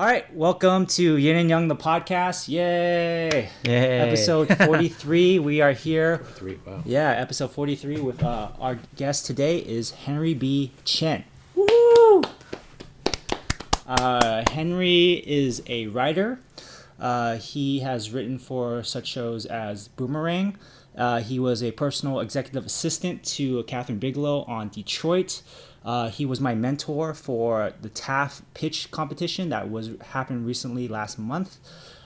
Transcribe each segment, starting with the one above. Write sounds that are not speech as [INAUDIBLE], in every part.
All right, welcome to Yin and Yang, the podcast. Yay! Yay. Episode [LAUGHS] 43. we are here. Three. Wow. Yeah, episode 43 with uh, our guest today is Henry B. Chen. Uh, Henry is a writer. Uh, he has written for such shows as Boomerang. Uh, he was a personal executive assistant to Kathryn Bigelow on Detroit. Uh, he was my mentor for the TAF pitch competition that was happened recently last month.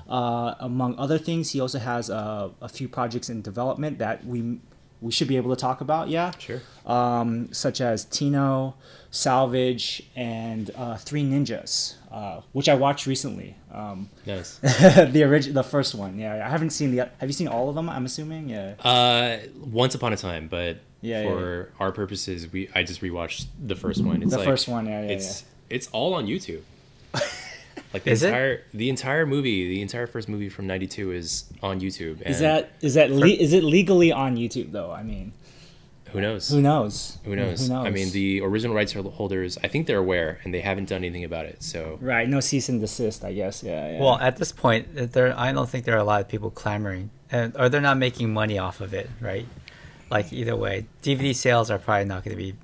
Uh, among other things, he also has uh, a few projects in development that we we should be able to talk about. Yeah, Sure. um, such as Tino, Salvage, and uh, Three Ninjas, uh, which I watched recently. Um, Nice. [LAUGHS] the original, the first one. Yeah, I haven't seen the. Have you seen all of them? I'm assuming. Yeah. Uh, once upon a time, but Yeah, yeah, for our purposes, we I just rewatched the first one. It's The like, first one, yeah, yeah, It's it's all on YouTube. [LAUGHS] like the Is it? entire the entire movie, the entire first movie from '92 is on YouTube. Is and that is that le- is it legally on YouTube though? I mean, who knows? who knows? Who knows? I mean, the original rights holders, I think they're aware, and they haven't done anything about it. So right, no cease and desist. I guess. Yeah. yeah. Well, at this point, uh, there I don't think there are a lot of people clamoring, and or they're not making money off of it, right? Like either way, DVD sales are probably not going to be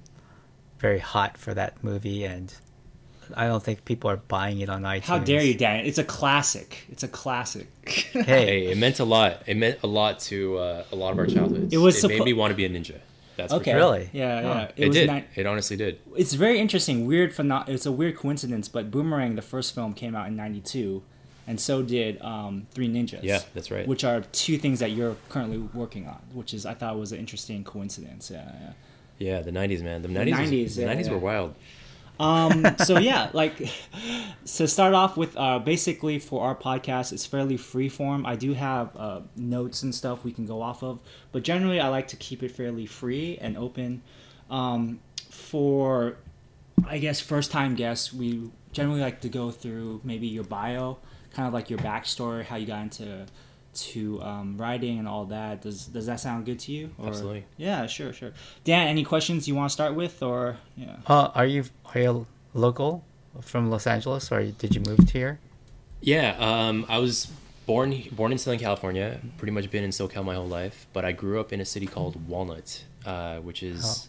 very hot for that movie, and I don't think people are buying it on iTunes. how dare you, Dan? It's a classic. It's a classic. Hey, hey, it meant a lot. It meant a lot to uh, a lot of our childhoods. It was It made me want to be a ninja. That's okay. Sure. Really? Yeah. Yeah. Huh. It, was did. ni- it honestly did. it's very interesting weird phenom- it's a weird coincidence but boomerang the first film came out in 92 and so did um, three ninjas Yeah, that's right. which are two things that you're currently working on which is i thought was an interesting coincidence yeah, yeah. Yeah, the '90s, man. The '90s. 90s, was, the '90s yeah. were wild. Um [LAUGHS] so yeah like to start off with uh basically for our podcast it's fairly free form i do have uh notes and stuff we can go off of but generally i like to keep it fairly free and open. Um for i guess first time guests we generally like to go through maybe your bio kind of like your backstory how you got into to um, writing and all that does does that sound good to you Or- Absolutely. yeah sure sure dan any questions you want to start with or yeah uh, are you are you local from Los Angeles, or did you move here? Yeah, um, I was born born in Southern California. Pretty much been in SoCal my whole life, but I grew up in a city called Walnut, uh, which is Oh.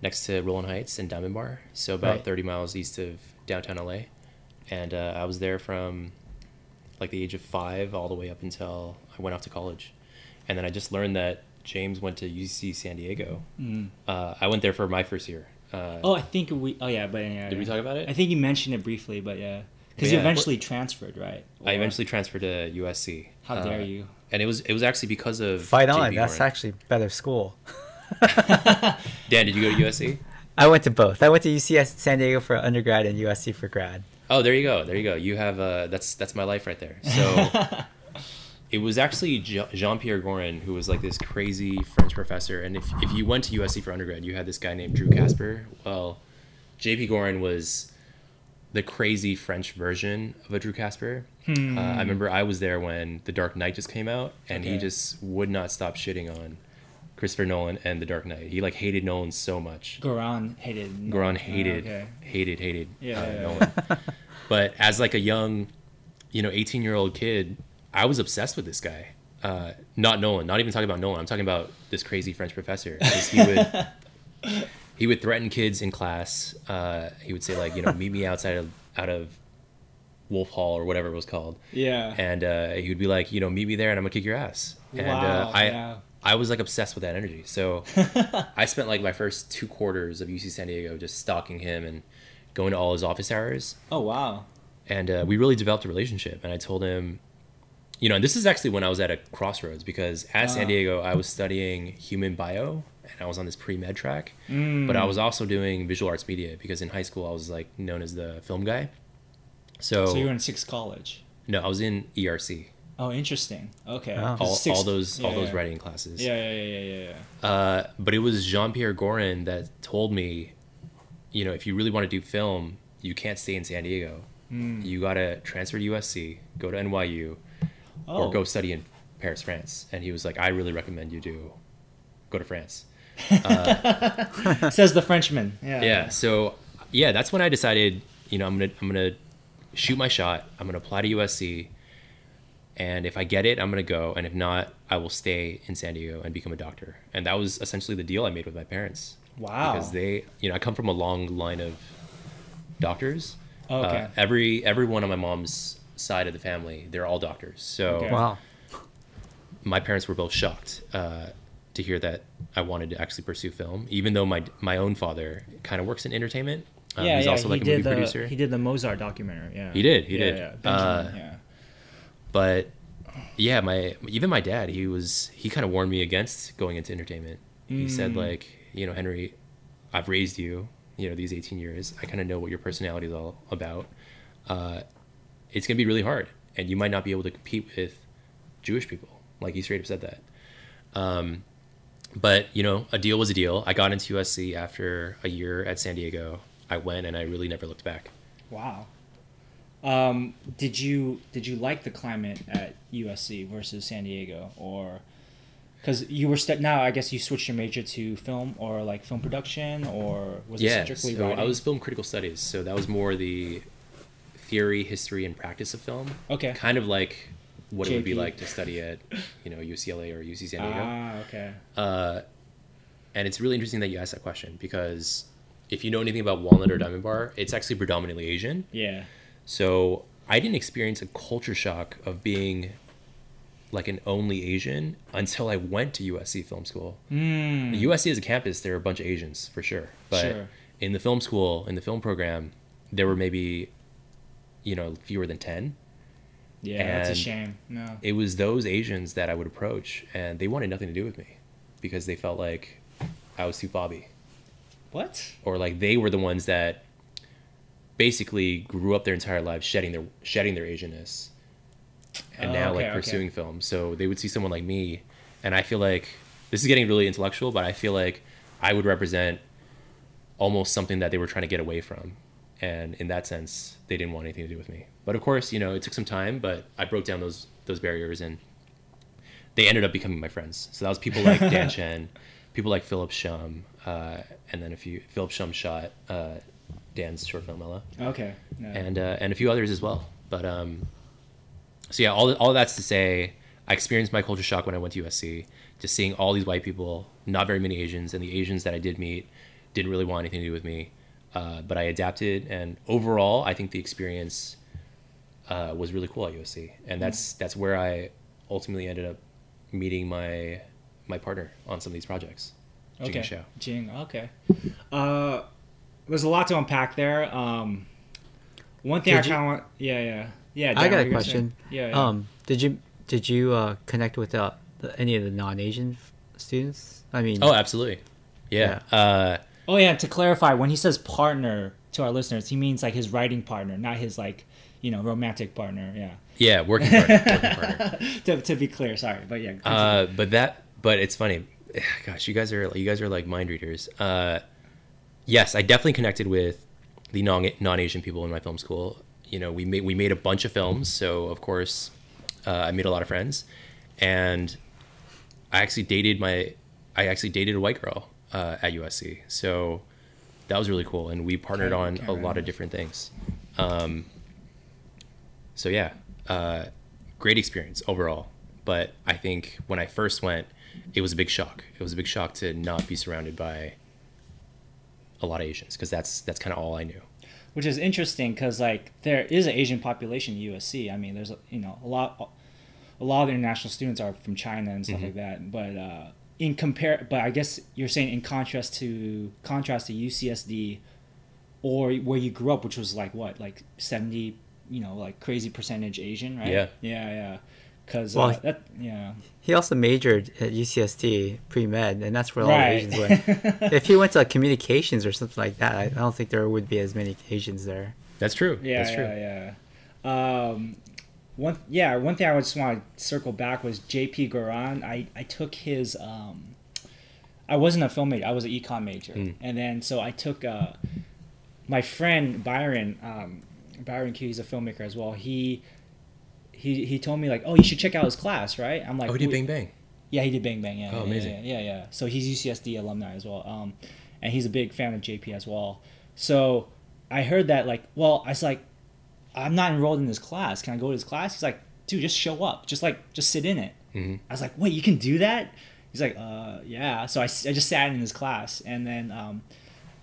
next to Rowland Heights and Diamond Bar, so about Right. 30 miles east of downtown LA. And uh, I was there from like the age of five all the way up until I went off to college, and then I just learned that James went to UC San Diego. Mm. Uh, I went there for my first year. Uh, Oh, I think we. Oh yeah, but yeah. Did we talk about it? I think you mentioned it briefly, but yeah, because you Yeah. eventually transferred, right? I eventually transferred to USC. How Uh, dare you? And it was it was actually because of Fight on! JP That's Warren. actually better school. [LAUGHS] Dan, did you go to USC? I went to both. I went to UC San Diego for undergrad and USC for grad. Oh, there you go. There you go. You have uh, that's that's my life right there. So [LAUGHS] it was actually Jean Pierre Gorin who was like this crazy French professor. And if if you went to USC for undergrad, you had this guy named Drew Casper. Well, JP Gorin was the crazy French version of a Drew Casper. Uh, I remember I was there when The Dark Knight just came out, and he just would not stop shitting on Christopher Nolan and The Dark Knight. He like hated Nolan so much. Gorin hated. Gorin Oh, hated, okay. hated, hated Yeah, uh, yeah, Nolan. [LAUGHS] but as like a young, you know, eighteen year old kid, I was obsessed with this guy. Uh, not Nolan, not even talking about Nolan. I'm talking about this crazy French professor. He would [LAUGHS] he would threaten kids in class. Uh, he would say like, you know, meet me outside of out of Wolf Hall or whatever it was called, Yeah. and uh, he would be like, you know, meet me there and I'm gonna kick your ass. And Wow, uh, I yeah. I was like obsessed with that energy. So [LAUGHS] I spent like my first two quarters of UC San Diego just stalking him and going to all his office hours. oh wow. And uh, we really developed a relationship. And I told him, you know, and this is actually when I was at a crossroads because at Ah. San Diego, I was studying human bio and I was on this pre med track. Mm. But I was also doing visual arts media because in high school, I was like known as the film guy. So, So you were in sixth college. no, I was in ERC, Oh, interesting. Okay. Oh. 'Cause all, sixth- all those all those yeah. writing classes. Yeah, yeah, yeah, yeah, yeah. yeah. Uh, but it was Jean Pierre Gorin that told me you know, if you really want to do film, you can't stay in San Diego. Hmm. You gotta transfer to USC, go to NYU, Oh. or go study in Paris, France. And he was like, I really recommend you do go to France. [LAUGHS] Says the Frenchman. Yeah. Yeah. So yeah, that's when I decided, you know, I'm gonna I'm gonna shoot my shot. I'm gonna apply to USC, and if I get it, I'm gonna go, and if not, I will stay in San Diego and become a doctor. And that was essentially the deal I made with my parents. Wow. Because they, you know, I come from a long line of doctors. Oh, okay. Uh, every everyone on my mom's side of the family, they're all doctors. So Okay. Wow. my parents were both shocked uh, to hear that I wanted to actually pursue film, even though my my own father kind of works in entertainment. Um, yeah, he's yeah. also he like a did movie the producer. he did the Mozart documentary. Yeah. He did, he Yeah, did. Yeah. Benjamin, Uh, yeah. But yeah, my even my dad, he was he kind of warned me against going into entertainment. He said Mm. like, you know, Henry, I've raised you, you know, these 18 years. I kind of know what your personality is all about. Uh, it's gonna be really hard, and you might not be able to compete with Jewish people. Like he straight up said that. Um, but you know, a deal was a deal. I got into USC after a year at San Diego. I went, and I really never looked back. Wow. Um, did you did you like the climate at USC versus San Diego, or because you were st- now I guess you switched your major to film or like film production, or was yeah, it strictly so writing? I was film critical studies, so that was more the theory, history, and practice of film. okay. Kind of like what it would be like to study at, you know, UCLA or UC San Diego. Ah, okay. Uh, and it's really interesting that you asked that question because if you know anything about Walnut or Diamond Bar, it's actually predominantly Asian. Yeah. So I didn't experience a culture shock of being like an only Asian until I went to USC Film School. Mm. USC as a campus, there are a bunch of Asians for sure. But Sure. in the film school, in the film program, there were maybe, you know, fewer than 10. Yeah, that's a shame. No. It was those Asians that I would approach, and they wanted nothing to do with me because they felt like I was too fobby. What? Or like they were the ones that basically grew up their entire lives shedding their shedding their Asianness and Oh, now okay, like okay. pursuing film. So they would see someone like me, and I feel like this is getting really intellectual, but I feel like I would represent almost something that they were trying to get away from. And in that sense, they didn't want anything to do with me. But of course, you know, it took some time, but I broke down those those barriers and they ended up becoming my friends. So that was people like Dan [LAUGHS] Chen, people like Philip Shum, uh, and then a few Philip Shum shot uh, Dan's short film Ella Okay. No. and uh, and a few others as well. But um, so yeah, all all that's to say, I experienced my culture shock when I went to USC, just seeing all these white people, not very many Asians, and the Asians that I did meet didn't really want anything to do with me. Uh, but I adapted, and overall, I think the experience uh, was really cool at USC, and that's that's where I ultimately ended up meeting my my partner on some of these projects. Jing okay. Jing. Okay. Uh, there's a lot to unpack there. Um, one thing Did I you- kind of want. Yeah, yeah, yeah. I got a you gonna say? question. Yeah. yeah. Um, did you did you uh, connect with uh, the, any of the non-Asian students? I mean, Oh, absolutely. Yeah. Uh, Oh yeah, to clarify, when he says partner to our listeners, he means like his writing partner, not his like, you know, romantic partner. Yeah. yeah. Working partner. working partner. [LAUGHS] to, to be clear, sorry, but yeah. Uh, but that, but it's funny. [SIGHS] Gosh, you guys are you guys are like mind readers. Uh, yes, I definitely connected with the non non Asian people in my film school. You know, we made we made a bunch of films, so of course, uh, I made a lot of friends, and I actually dated my I actually dated a white girl uh, at USC, so that was really cool, and we partnered on a lot of different things. Um, so yeah, uh, great experience overall. But I think when I first went, it was a big shock. It was a big shock to not be surrounded by a lot of Asians because that's that's kind of all I knew. which is interesting because like there is an Asian population at USC. I mean, there's a, you know a lot, a lot of international students are from China and stuff like that. But uh, in compare, but I guess you're saying in contrast to contrast to UCSD, or where you grew up, which was like what like seventy, you know, like crazy percentage Asian, right? Yeah. yeah, yeah. Because Well, uh, that yeah, he also majored at UCSD pre med, and that's where all right. the Asians went. [LAUGHS] if he went to communications or something like that, I I don't think there would be as many Asians there. That's true. Yeah, that's true. yeah, yeah. Um, one, yeah, one thing I just want to circle back was JP Gorin. I, I took his. Um, I wasn't a film major. I was an econ major, Mm. and then so I took uh, my friend Byron, um, Byron Q, he's a filmmaker as well. He he he told me like, oh, you should check out his class, right? I'm like, Oh, he did. Bang Bang. Yeah, he did Bang Bang. Yeah. Oh, yeah, amazing. Yeah, yeah, yeah. So he's UCSD alumni as well, um, and he's a big fan of JP as well. So I heard that like, well, I was like, I'm not enrolled in this class. Can I go to this class? He's like, dude, just show up. Just like, just sit in it. hmm I was like, wait, you can do that? He's like, uh, yeah. So I, I just sat in his class, and then um,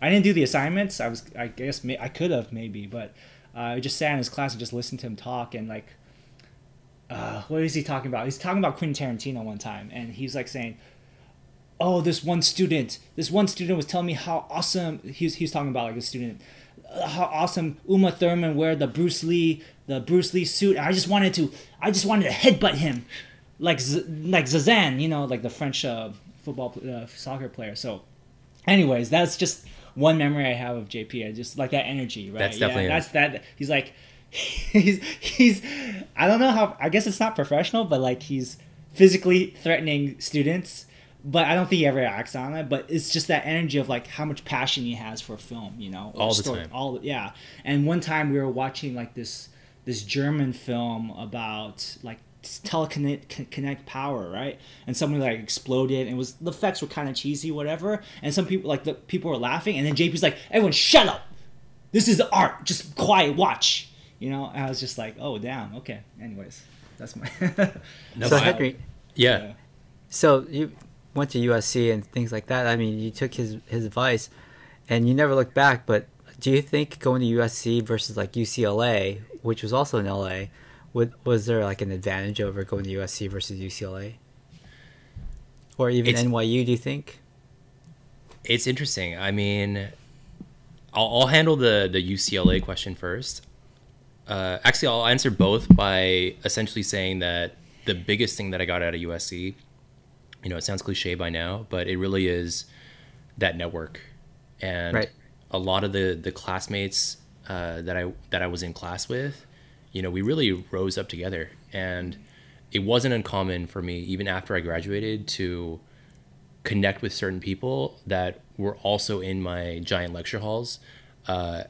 I didn't do the assignments. I was, I guess, I could have maybe, but uh, I just sat in his class and just listened to him talk, and like, uh, what is he talking about? He's talking about Quentin Tarantino one time, and he's like saying, "Oh, this one student, this one student was telling me how awesome." he's was, he was talking about like a student, uh, how awesome Uma Thurman wear the Bruce Lee, the Bruce Lee suit. And I just wanted to, I just wanted to headbutt him, like Z- like Zazan, you know, like the French uh, football uh, soccer player. So, anyways, that's just one memory I have of JP. I just like that energy, right? That's definitely yeah, that's that. He's like, [LAUGHS] he's he's. I don't know how. I guess it's not professional, but like he's physically threatening students. But I don't think he ever acts on it. But it's just that energy of like how much passion he has for film, you know, All the time. All yeah. And one time we were watching like this this German film about like teleconnect connect power, right? And something like exploded, and it was the effects were kind of cheesy, whatever. And some people like the people were laughing, and then JP's like, "Everyone, shut up! This is art. Just quiet, watch." You know, I was just like, "Oh, damn. Okay." Anyways, that's my. [LAUGHS] No, so Henry, Yeah. Yeah. so you went to USC and things like that. I mean, you took his his advice, and you never looked back. But do you think going to USC versus like UCLA, which was also in LA, would was there like an advantage over going to USC versus UCLA, or even It's- NYU? Do you think? It's interesting. I mean, I'll, I'll handle the the UCLA question first. Uh, actually, I'll answer both by essentially saying that the biggest thing that I got out of USC, you know, it sounds cliche by now, but it really is that network, and Right. a lot of the the classmates uh, that I that I was in class with, you know, we really rose up together, and it wasn't uncommon for me even after I graduated to connect with certain people that were also in my giant lecture halls uh,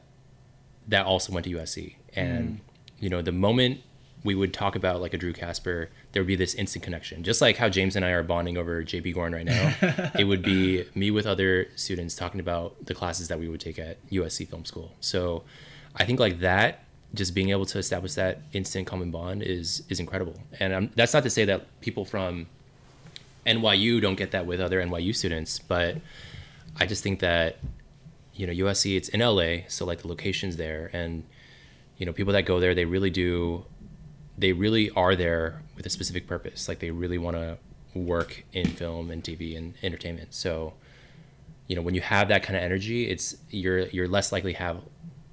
that also went to USC. And, you know, the moment we would talk about like a Drew Casper, there would be this instant connection. Just like how James and I are bonding over JP Gorin right now, [LAUGHS] it would be me with other students talking about the classes that we would take at USC Film School. So I think like that, just being able to establish that instant common bond is is incredible. And um, that's not to say that people from NYU don't get that with other NYU students, but I just think that you know USC it's in LA, so like the locations there, and you know people that go there they really do, they really are there with a specific purpose. Like they really want to work in film and TV and entertainment. So you know when you have that kind of energy, it's you're you're less likely to have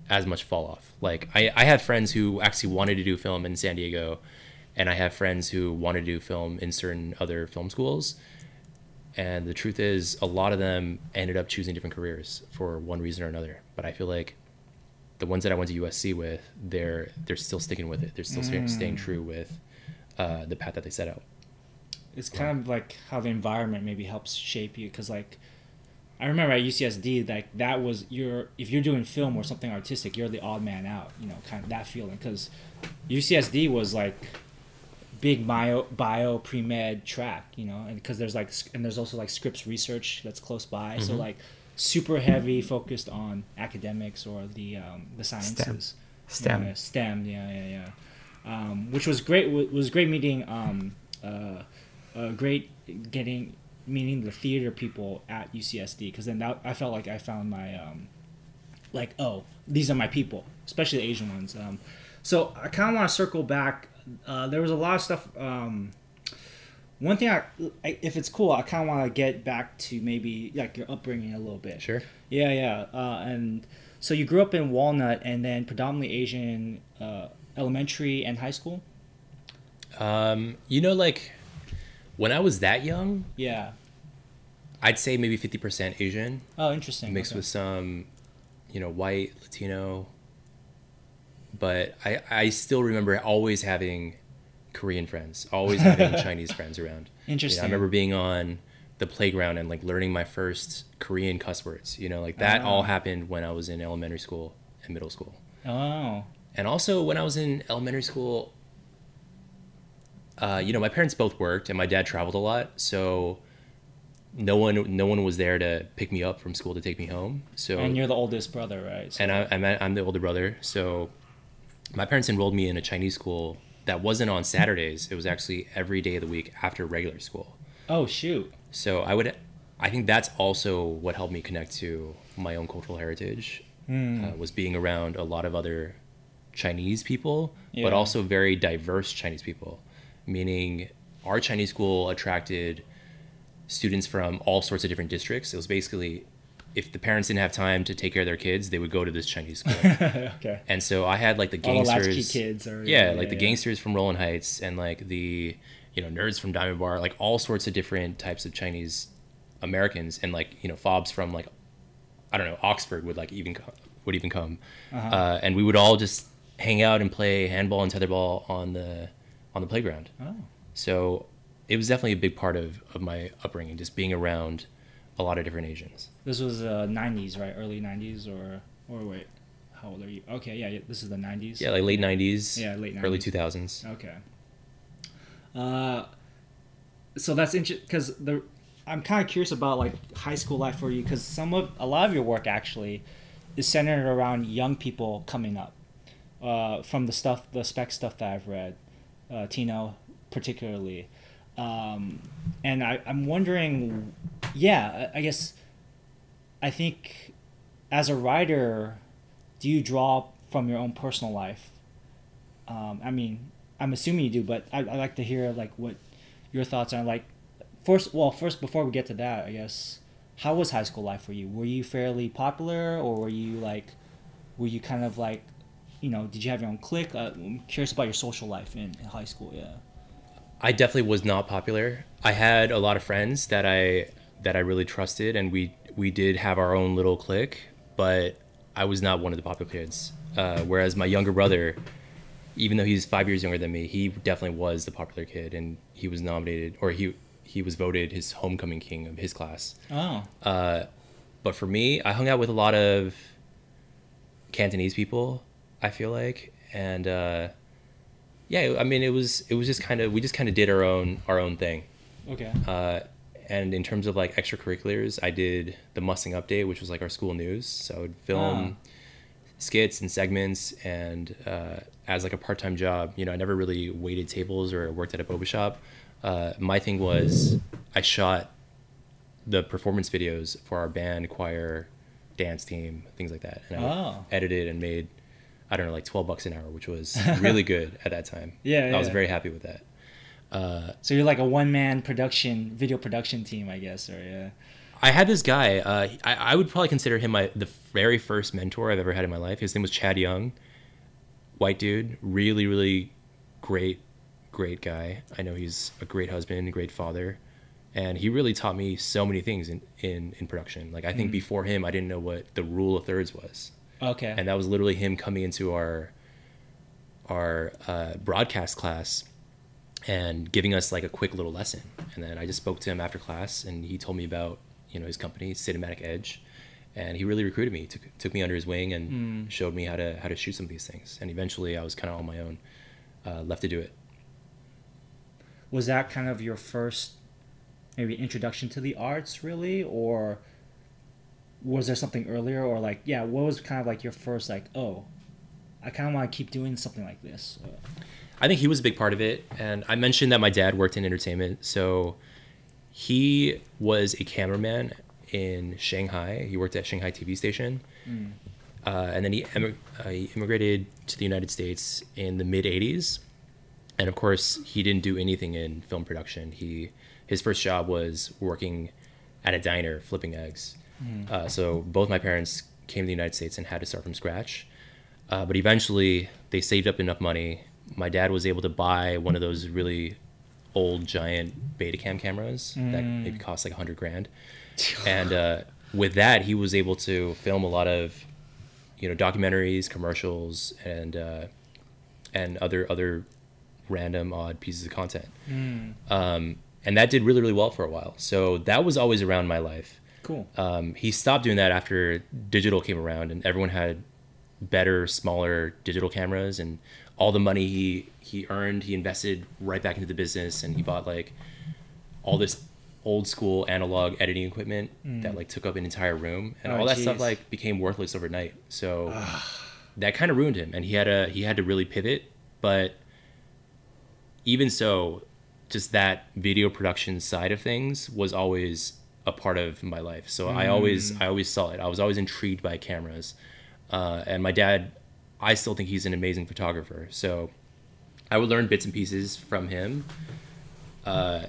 as much fall off. Like I I have friends who actually wanted to do film in San Diego and I have friends who want to do film in certain other film schools. And the truth is, a lot of them ended up choosing different careers for one reason or another. But I feel like the ones that I went to USC with, they're they're still sticking with it. They're still staying staying true with uh, the path that they set out. it's kind of like how the environment maybe helps shape you because like i remember at ucsd like that was your if you're doing film or something artistic you're the odd man out you know kind of that feeling because ucsd was like big bio bio pre-med track you know and because there's like and there's also like Scripps research that's close by so like super heavy focused on academics or the um, the sciences STEM. yeah, STEM, yeah, yeah, yeah. Um, which was great. wa- Was great meeting. Um, uh, uh, great getting meeting the theater people at UCSD because then that, I felt like I found my um, like oh these are my people, especially the Asian ones. Um, so I kind of want to circle back. Uh, there was a lot of stuff. Um, one thing I, I if it's cool, I kind of want to get back to maybe like your upbringing a little bit. Sure. Yeah, yeah. Uh, and so you grew up in Walnut and then predominantly Asian uh, elementary and high school? Um, you know, like when I was that young, Yeah. I'd say maybe fifty percent Asian, Oh, interesting. mixed Okay. with some, you know, white Latino. But I I still remember always having Korean friends, always having [LAUGHS] Chinese friends around. You know, Interesting. I remember being on the playground and like learning my first Korean cuss words. You know, like that Ah. all happened when I was in elementary school and middle school. Oh. And also when I was in elementary school, uh, you know, my parents both worked and my dad traveled a lot, so no one no one was there to pick me up from school to take me home. So And you're the oldest brother, right? So- and I, I'm, I'm the older brother. So my parents enrolled me in a Chinese school that wasn't on Saturdays. It was actually every day of the week after regular school. oh shoot. So I would, I think that's also what helped me connect to my own cultural heritage. Hmm. Uh, was being around a lot of other Chinese people, Yeah. but also very diverse Chinese people. Meaning, our Chinese school attracted students from all sorts of different districts. It was basically, if the parents didn't have time to take care of their kids, they would go to this Chinese school. [LAUGHS] okay. and so I had like the All the gangsters, kids are yeah, like the yeah. gangsters from Rowland Heights and like the you know nerds from Diamond Bar, like all sorts of different types of Chinese Americans, and like you know fobs from like I don't know Oxford would like even co- would even come, Uh-huh. uh, and we would all just hang out and play handball and tetherball on the on the playground. Oh. So it was definitely a big part of of my upbringing, just being around a lot of different Asians. This was uh, 90s, right? Early 90s or or wait. How old are you? Okay, yeah, yeah this is the 90s. Yeah, like late '90s, Yeah, late 90s. early 2000s. Okay. Uh, so that's interesting because the I'm kind of curious about like high school life for you because some of a lot of your work actually is centered around young people coming up. Uh, from the stuff, the spec stuff that I've read, uh, Tino particularly, um, and I, I'm wondering, yeah, I I guess, I think, as a writer, do you draw from your own personal life? Um, I mean, I'm assuming you do, but I, I'd like to hear like what your thoughts are. Like, first, well, first before we get to that, I guess, how was high school life for you? Were you fairly popular, or were you like, were you kind of like, you know, did you have your own clique? Uh, I'm curious about your social life in, in high school. Yeah. I definitely was not popular. I had a lot of friends that I that I really trusted, and we we did have our own little clique, but I was not one of the popular kids. Uh, whereas my younger brother, even though he's five years younger than me, he definitely was the popular kid, and he was nominated or he he was voted his homecoming king of his class. Oh. Uh, but for me, I hung out with a lot of Cantonese people. I feel like, and uh, yeah, I mean, it was it was just kind of we just kind of did our own our own thing. Okay. Uh, and in terms of like extracurriculars, I did the Mustang Update, which was like our school news. So I would film skits and segments, and uh, as like a part time job, you know, I never really waited tables or worked at a boba shop. Uh, my thing was I shot the performance videos for our band, choir, dance team, things like that, and I Oh. edited and made I don't know like twelve bucks an hour, which was really [LAUGHS] good at that time. Yeah, I was very happy with that. Uh, So you're like a one man production, video production team, I guess, or yeah. I had this guy. Uh, I, I would probably consider him my the very first mentor I've ever had in my life. His name was Chad Young, white dude, really really great, great guy. I know he's a great husband, a great father, and he really taught me so many things in in, in production. Like I think before him, I didn't know what the rule of thirds was, Okay. and that was literally him coming into our our uh, broadcast class and giving us like a quick little lesson. And then I just spoke to him after class, and he told me about you know his company, Cinematic Edge, and he really recruited me, took took me under his wing, and showed me how to how to shoot some of these things. And eventually, I was kind of on my own, uh, left to do it. was that kind of your first maybe introduction to the arts really or was there something earlier or like yeah what was kind of like your first like oh i kind of want to keep doing something like this Uh, I think he was a big part of it. And I mentioned that my dad worked in entertainment. So he was a cameraman in Shanghai. He worked at Shanghai TV station. Uh, and then he, uh, he immigrated to the United States in the mid 80s. And of course, he didn't do anything in film production. He His first job was working at a diner flipping eggs. Uh, so both my parents came to the United States and had to start from scratch. Uh, but eventually, they saved up enough money. My dad was able to buy one of those really old giant Betacam cameras that maybe cost like a hundred grand, [LAUGHS] and uh, with that, he was able to film a lot of, you know, documentaries, commercials, and uh, and other other random odd pieces of content. Um, and that did really really well for a while. So that was always around my life. Cool. Um, he stopped doing that after digital came around, and everyone had better, smaller digital cameras, and all the money he he earned, he invested right back into the business, and he mm-hmm. bought like all this old school analog editing equipment mm. that like took up an entire room, and Oh, all that stuff like became worthless overnight. So that kind of ruined him, and he had a he had to really pivot. But even so, just that video production side of things was always a part of my life. So I always mm. I always saw it. I was always intrigued by cameras, uh, and my dad. I still think he's an amazing photographer. So I would learn bits and pieces from him. Uh,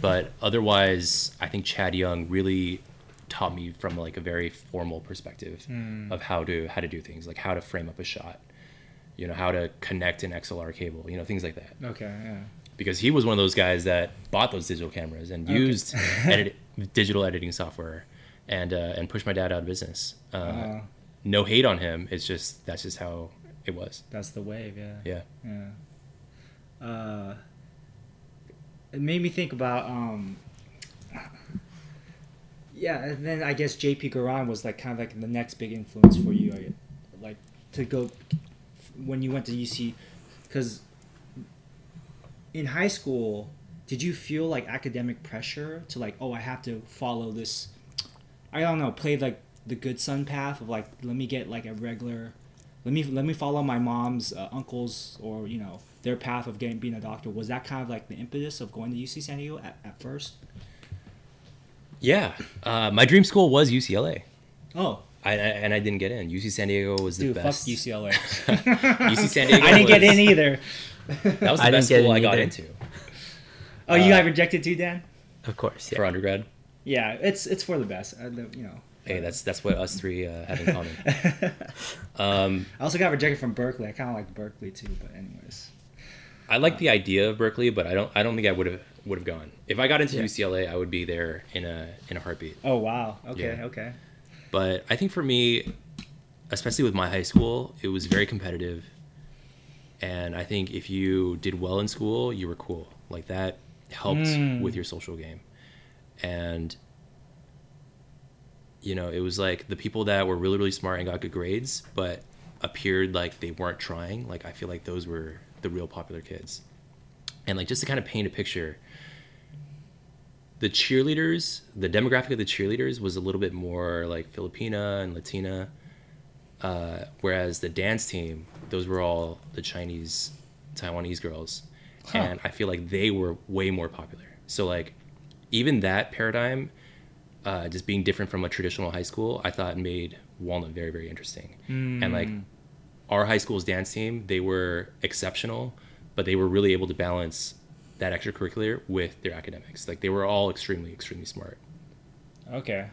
but otherwise, I think Chad Young really taught me from like a very formal perspective of how to how to do things, like how to frame up a shot, you know, how to connect an XLR cable, you know, things like that Okay. Yeah. because he was one of those guys that bought those digital cameras and used edit, digital editing software and uh, and pushed my dad out of business. Uh, Uh, no hate on him. It's just that's just how it was. that's the wave. Yeah. Yeah. Yeah. Uh, it made me think about um. Yeah, and then I guess J.P. Gorin was like kind of like the next big influence for you, like to go when you went to UC, because in high school, did you feel like academic pressure to like, oh, I have to follow this? I don't know, play like the good son path of like, let me get like a regular let me let me follow my mom's uh, uncles or you know their path of getting being a doctor was that kind of like the impetus of going to uc san diego at, at first Yeah. Uh, my dream school was UCLA. oh I, I and I didn't get in. UC San Diego was the dude fuck best. ucla [LAUGHS] UC San Diego. [LAUGHS] i didn't get in either That was the I best school I got either. into oh you Uh, got rejected too dan Of course, yeah. for undergrad. yeah it's it's for the best uh, the, you know Hey, that's that's what us three uh, have in common. [LAUGHS] Um, i also got rejected from berkeley i kind of like berkeley too but anyways I like the idea of Berkeley, but I don't. I don't think I would have would have gone. If I got into Yeah. UCLA, I would be there in a in a heartbeat. oh wow okay Yeah. okay But I think for me, especially with my high school, it was very competitive. And I think if you did well in school, you were cool. Like that helped Mm. with your social game. And you know, it was like the people that were really really smart and got good grades, but appeared like they weren't trying. Like I feel like those were the real popular kids. And like just to kind of paint a picture, the cheerleaders, the demographic of the cheerleaders was a little bit more like Filipina and Latina, uh, whereas the dance team, those were all the Chinese, Taiwanese girls, Huh. and I feel like they were way more popular. So like, even that paradigm, uh, just being different from a traditional high school, I thought made Walnut very very interesting, and like Mm. our high school's dance team, they were exceptional, but they were really able to balance that extracurricular with their academics. Like they were all extremely, extremely smart. okay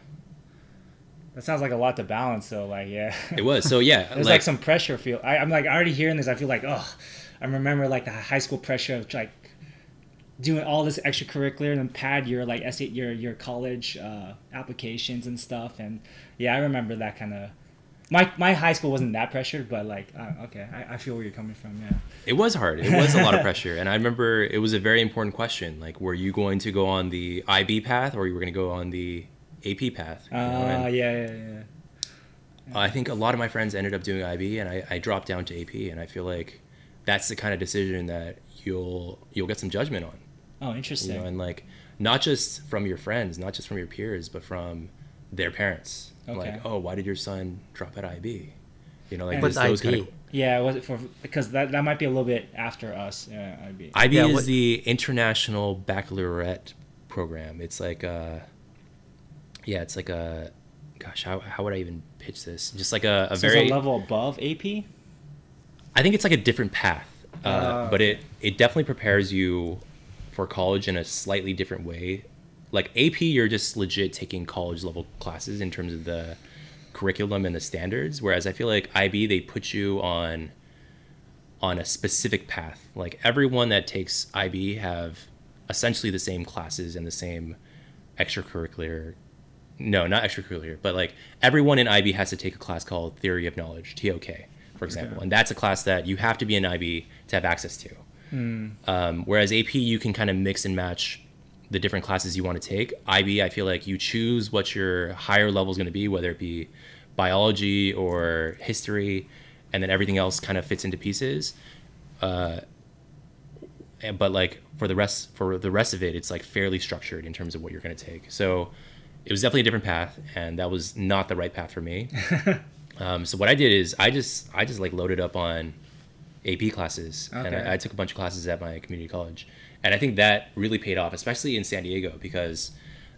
that sounds like a lot to balance though like yeah It was so yeah. [LAUGHS] There's like, some pressure feel. I, I'm like already hearing this. I feel like oh, I remember like the high school pressure of like doing all this extracurricular and then pad your like essay, your your college uh, applications and stuff. And yeah, I remember that kind of. My my high school wasn't that pressured, but like uh, okay, I, I feel where you're coming from. Yeah. It was hard. It was a lot of [LAUGHS] pressure, and I remember it was a very important question. Like, were you going to go on the IB path, or you were going to go on the AP path? Uh, you know? And yeah, yeah, yeah. I think a lot of my friends ended up doing IB, and I, I dropped down to AP, and I feel like that's the kind of decision that you'll you'll get some judgment on. Oh, you interesting. know, and like not just from your friends, not just from your peers, but from their parents. Okay. Like, oh, why did your son drop at IB? You know, like What's just those kind IB? of. yeah, was it for because that that might be a little bit after us. Yeah, I'd. IB Yeah, is what- the International Baccalaureate program. It's like a, yeah, it's like a, gosh, how, how would I even pitch this? Just like a, a so very, it's a level above AP. I think it's like a different path, uh, Ah, but it it definitely prepares you for college in a slightly different way. Like AP, you're just legit taking college level classes in terms of the curriculum and the standards. Whereas I feel like IB, they put you on on a specific path. Like everyone that takes IB have essentially the same classes and the same extracurricular. No, not extracurricular, but like everyone in IB has to take a class called Theory of Knowledge (TOK), for example, Okay. and that's a class that you have to be in IB to have access to. Um, whereas AP, you can kind of mix and match the different classes you want to take. IB, I feel like you choose what your higher level is going to be, whether it be biology or history, and then everything else kind of fits into pieces. Uh, but like for the rest for the rest of it, it's like fairly structured in terms of what you're going to take. So it was definitely a different path, and that was not the right path for me. [LAUGHS] um, so what I did is I just I just like loaded up on AP classes, and I, I took a bunch of classes at my community college, and I think that really paid off, especially in San Diego because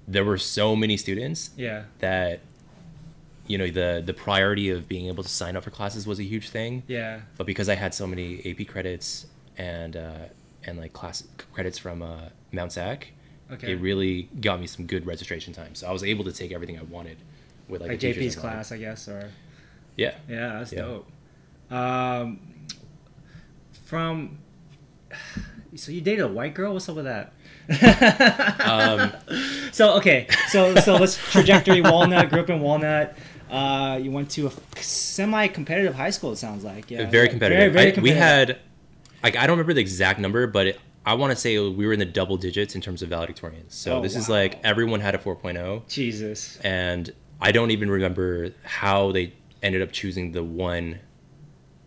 there were so many students Yeah. that you know the the priority of being able to sign up for classes was a huge thing. Yeah. But because I had so many AP credits and uh, and like class credits from uh, Mount SAC, Okay. it really got me some good registration time. So I was able to take everything I wanted with like, like JP's class, I guess, or Yeah. yeah, that's Yeah. dope. Um, from [SIGHS] so you dated a white girl. What's up with that? Um, [LAUGHS] So okay, so so let's trajectory Walnut. Grew up in Walnut. Uh, you went to a semi-competitive high school. It sounds like yeah, very competitive. Very, very I- we had like I don't remember the exact number, but it, I want to say we were in the double digits in terms of valedictorians. So Oh, this is like everyone had a 4.0. Jesus. and I don't even remember how they ended up choosing the one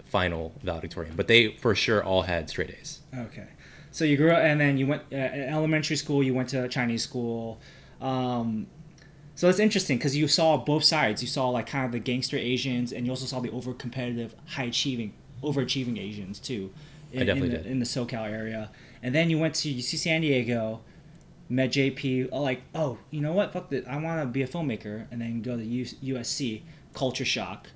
final valedictorian, but they for sure all had straight A's. Okay, so you grew up, and then you went uh, elementary school. You went to Chinese school. Um, so it's interesting because you saw both sides. You saw like kind of the gangster Asians, and you also saw the over competitive, high achieving, overachieving Asians too. In, I definitely in the, did. in the SoCal area, and then you went to UC San Diego, met JP. oh, Like, oh, you know what? Fuck it. I want to be a filmmaker, and then go to U- USC. Culture shock.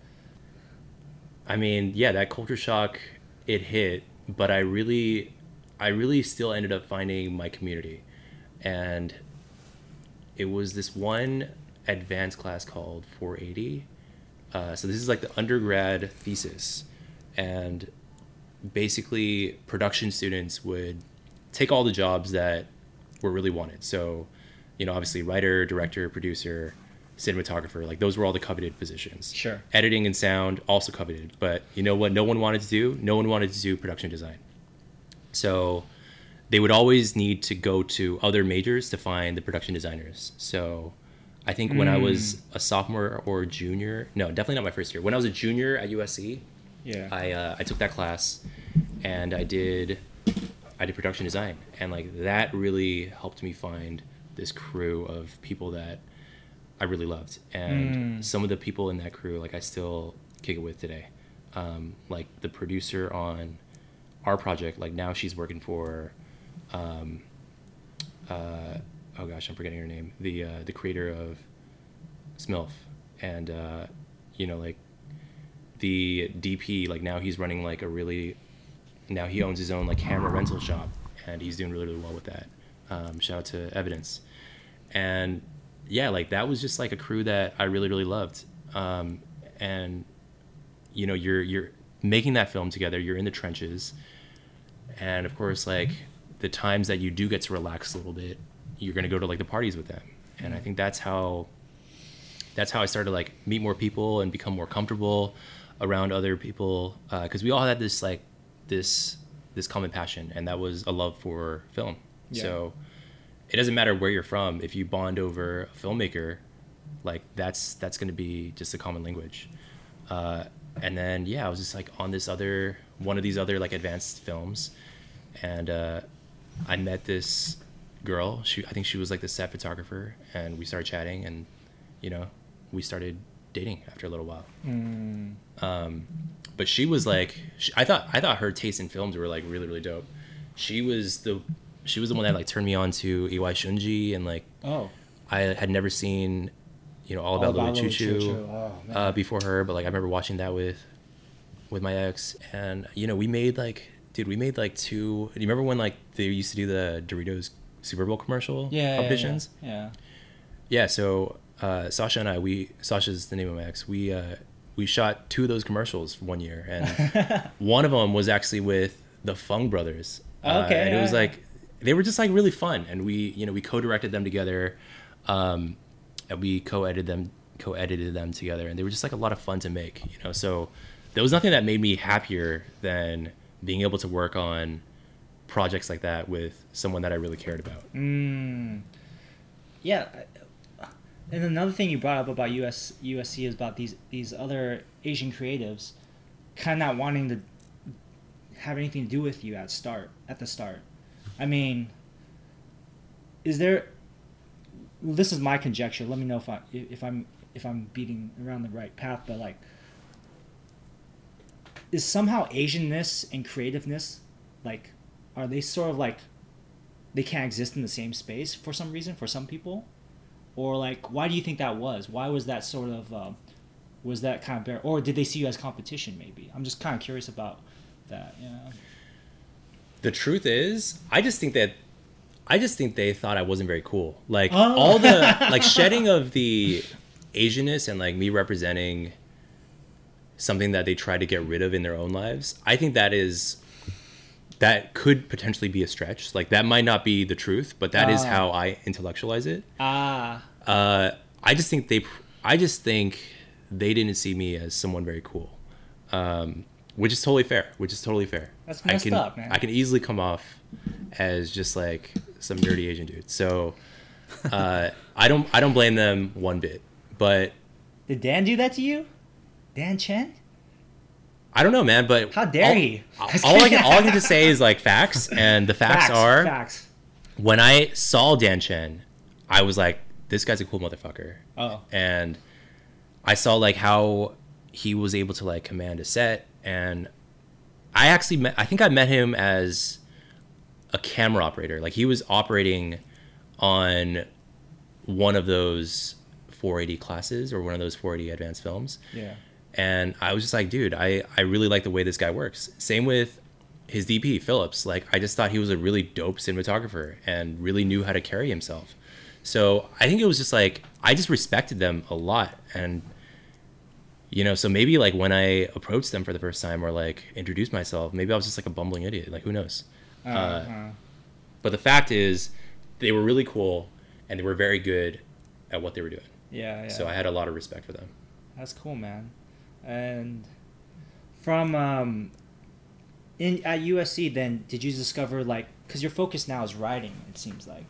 I mean, yeah, that culture shock it hit, but I really, I really still ended up finding my community, and it was this one advanced class called 480. Uh, so this is like the undergrad thesis, and basically production students would take all the jobs that were really wanted. So, you know, obviously writer, director, producer, cinematographer, like those were all the coveted positions. Sure. Editing and sound also coveted, but you know what no one wanted to do? No one wanted to do production design. So they would always need to go to other majors to find the production designers. So I think when I was a sophomore or junior, no, definitely not my first year. When I was a junior at USC, Yeah. I uh, I took that class, and I did I did production design, and like that really helped me find this crew of people that I really loved, and some of the people in that crew like I still kick it with today, um, like the producer on our project, like now she's working for, um, uh, oh gosh, I'm forgetting her name, the uh, the creator of SMILF, and uh, you know like the DP like now he's running like a really now he owns his own like camera rental shop. And he's doing really really well with that. Um, shout out to Evidence, and yeah, like that was just like a crew that I really really loved. Um, and you know you're you're making that film together. You're in the trenches, and of course like the times that you do get to relax a little bit, you're gonna go to like the parties with them. And I think that's how that's how I started to like meet more people and become more comfortable around other people because we all had this like this this common passion and that was a love for film Yeah. so it doesn't matter where you're from if you bond over a filmmaker like that's that's going to be just a common language. Uh, and then yeah i was just like on this other one of these other like advanced films and uh, i met this girl. She i think she was like the set photographer and we started chatting and you know we started dating after a little while. Um, but she was like she, i thought i thought her taste in films were like really really dope. She was the she was the one that like turned me on to Iwai Shunji and like Oh. I had never seen you know all about, All Lily Chou-Chou. Oh, uh, before her but like I remember watching that with with my ex and you know we made like dude we made like two do you remember when like they used to do the Doritos Super Bowl commercial Yeah. yeah, competitions Yeah. yeah so uh, Sasha and I we Sasha's the name of my ex we uh, we shot two of those commercials one year and [LAUGHS] one of them was actually with the Fung brothers Uh, Okay, and it was like they were just like really fun and we you know we co-directed them together um, and we co-edited them co-edited them together and they were just like a lot of fun to make you know so there was nothing that made me happier than being able to work on projects like that with someone that I really cared about. Mm. Yeah. And another thing you brought up about US USC is about these these other Asian creatives kind of not wanting to have anything to do with you at start at the start. I mean, is there? This is my conjecture. Let me know if I if I'm if I'm beating around the right path. But like, is somehow Asianness and creativeness like are they sort of like they can't exist in the same space for some reason for some people or like why do you think that was why was that sort of um, was that kind of bare or did they see you as competition maybe i'm just kind of curious about that yeah The truth is, I just think that I just think they thought I wasn't very cool. Like Oh. all the [LAUGHS] like shedding of the Asianness and like me representing something that they tried to get rid of in their own lives. I think that is that could potentially be a stretch. Like that might not be the truth, but that is Ah. how I intellectualize it. ah Uh, I just think they, I just think they didn't see me as someone very cool, um, which is totally fair. Which is totally fair. That's I messed can, up, man. I can easily come off as just like some dirty Asian dude. So uh, [LAUGHS] I don't, I don't blame them one bit. But did dan do that to you dan chen I don't know, man. But How dare all, he? All I can, [LAUGHS] all I can just say is like facts, and the facts, are facts when I saw Dan Chen, I was like, this guy's a cool motherfucker. oh and I saw like how he was able to like command a set and I actually met I think I met him as a camera operator. Like he was operating on one of those 480 classes or one of those 480 advanced films. Yeah. And I was just like dude I I really like the way this guy works. Same with his DP Phillips. Like I just thought he was a really dope cinematographer and really knew how to carry himself. So I think it was just like I just respected them a lot and you know so maybe like when I approached them for the first time or like introduced myself maybe I was just like a bumbling idiot. Like who knows? Uh, Uh, but the fact is they were really cool and they were very good at what they were doing. Yeah yeah. So I had a lot of respect for them. That's cool, man. And from um, in at USC, then did you discover like because your focus now is writing? It seems like,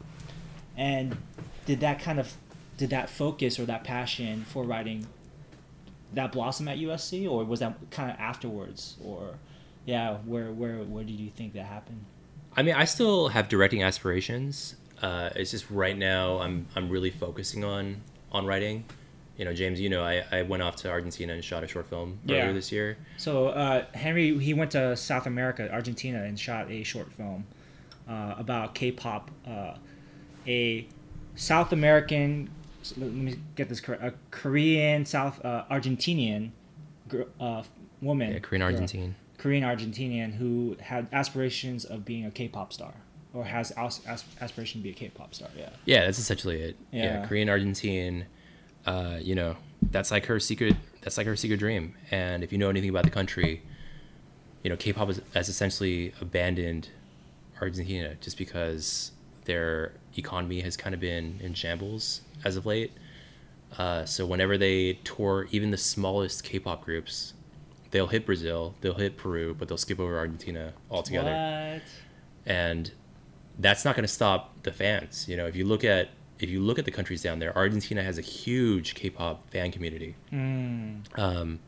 and did that kind of did that focus or that passion for writing that blossom at USC, or was that kind of afterwards, or yeah, where where where did you think that happened? I mean, I still have directing aspirations. Uh, it's just right now I'm I'm really focusing on on writing. You know, James, you know, I, I went off to Argentina and shot a short film Yeah. earlier this year. So uh, Henry he went to South America, Argentina, and shot a short film uh, about K-pop. Uh, a South American, let me get this correct, a Korean South uh, Argentinian gr- uh, woman, Yeah, Korean Argentine. Korean Argentinian who had aspirations of being a K-pop star, or has as- as- aspiration to be a K-pop star. Yeah. Yeah, that's essentially it. Yeah, Yeah. Korean Argentine. Uh, you know, that's like her secret. That's like her secret dream. And if you know anything about the country, you know, K-pop has, has essentially abandoned Argentina just because their economy has kind of been in shambles as of late. Uh, so whenever they tour, even the smallest K-pop groups, they'll hit Brazil, they'll hit Peru, but they'll skip over Argentina altogether What? and that's not going to stop the fans. You know, if you look at if you look at the countries down there, Argentina has a huge K-pop fan community. Mm. Um,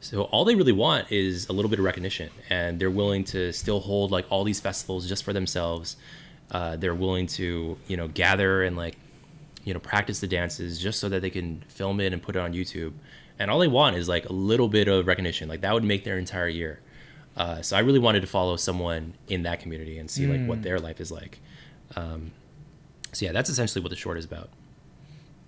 so all they really want is a little bit of recognition, and they're willing to still hold like all these festivals just for themselves. Uh, they're willing to you know gather and like you know practice the dances just so that they can film it and put it on YouTube. And all they want is like a little bit of recognition. Like that would make their entire year. Uh, so I really wanted to follow someone in that community and see like what Mm. their life is like. Um, so yeah, that's essentially what the short is about.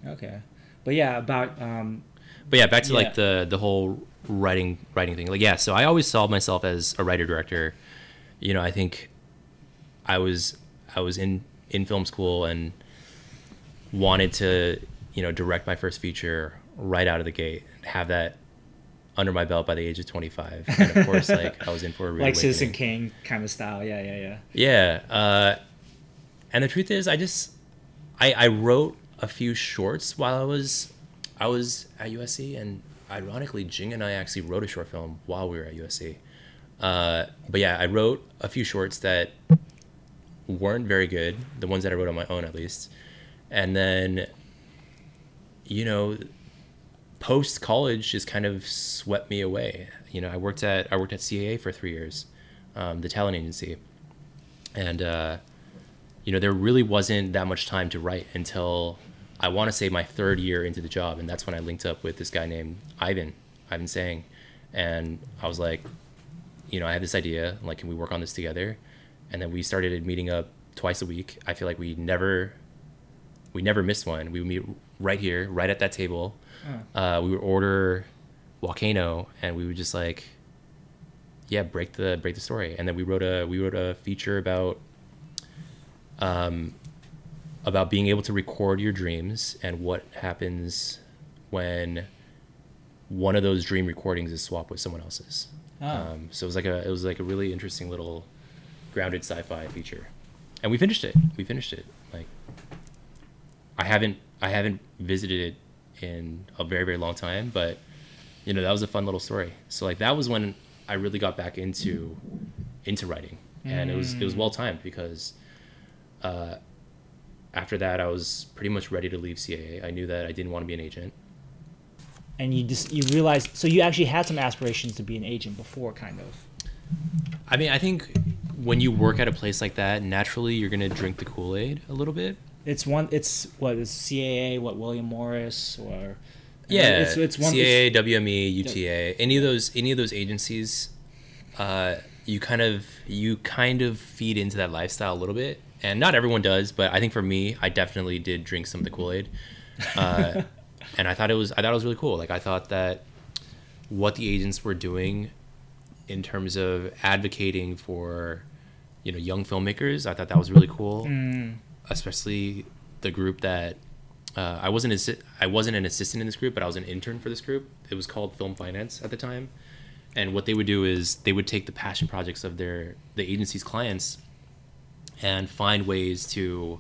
Okay. But yeah, about um, But yeah, back to Yeah. like the the whole writing writing thing. Like yeah, so I always saw myself as a writer director. You know, I think I was I was in in film school and wanted to you know direct my first feature right out of the gate, and have that under my belt by the age of 25. And of course, like I was in for a real like Citizen. Kane kind of style. Yeah, yeah, yeah. Yeah. Uh, and the truth is, I just I, I wrote a few shorts while I was I was at USC, and ironically, Jing and I actually wrote a short film while we were at USC. Uh, but yeah, I wrote a few shorts that weren't very good, the ones that I wrote on my own at least. And then, you know, post college just kind of swept me away. You know, I worked at I worked at CAA for three years, um, the talent agency, and uh, you know there really wasn't that much time to write until I want to say my third year into the job, and that's when I linked up with this guy named Ivan, Ivan Sang, and I was like, you know, I have this idea, like, can we work on this together? And then we started meeting up twice a week. I feel like we never, we never missed one. We would meet right here, right at that table. Uh, we would order Volcano, and we would just like, yeah, break the break the story. And then we wrote a we wrote a feature about, um, about being able to record your dreams and what happens when one of those dream recordings is swapped with someone else's. Oh. Um, so it was like a it was like a really interesting little grounded sci-fi feature, and we finished it. We finished it. Like I haven't I haven't visited it in a very very long time, but you know that was a fun little story. So like that was when I really got back into into writing, and it was it was well timed because uh, after that I was pretty much ready to leave CAA. I knew that I didn't want to be an agent. and you just you realized so you actually had some aspirations to be an agent before, kind of. I mean, I think when you work at a place like that, naturally you're gonna drink the Kool Aid a little bit. It's one. It's what is CAA? What William Morris or Yeah, It's it's one. CAA, WME, UTA, any of those any of those agencies, uh, you kind of you kind of feed into that lifestyle a little bit, and not everyone does, but I think for me, I definitely did drink some of the Kool Aid, uh, [LAUGHS] and I thought it was I thought it was really cool. Like I thought that what the agents were doing in terms of advocating for you know young filmmakers, I thought that was really cool. Mm, especially the group that uh, I wasn't assi- I wasn't an assistant in this group, but I was an intern for this group. It was called Film Finance at the time, and what they would do is they would take the passion projects of their the agency's clients and find ways to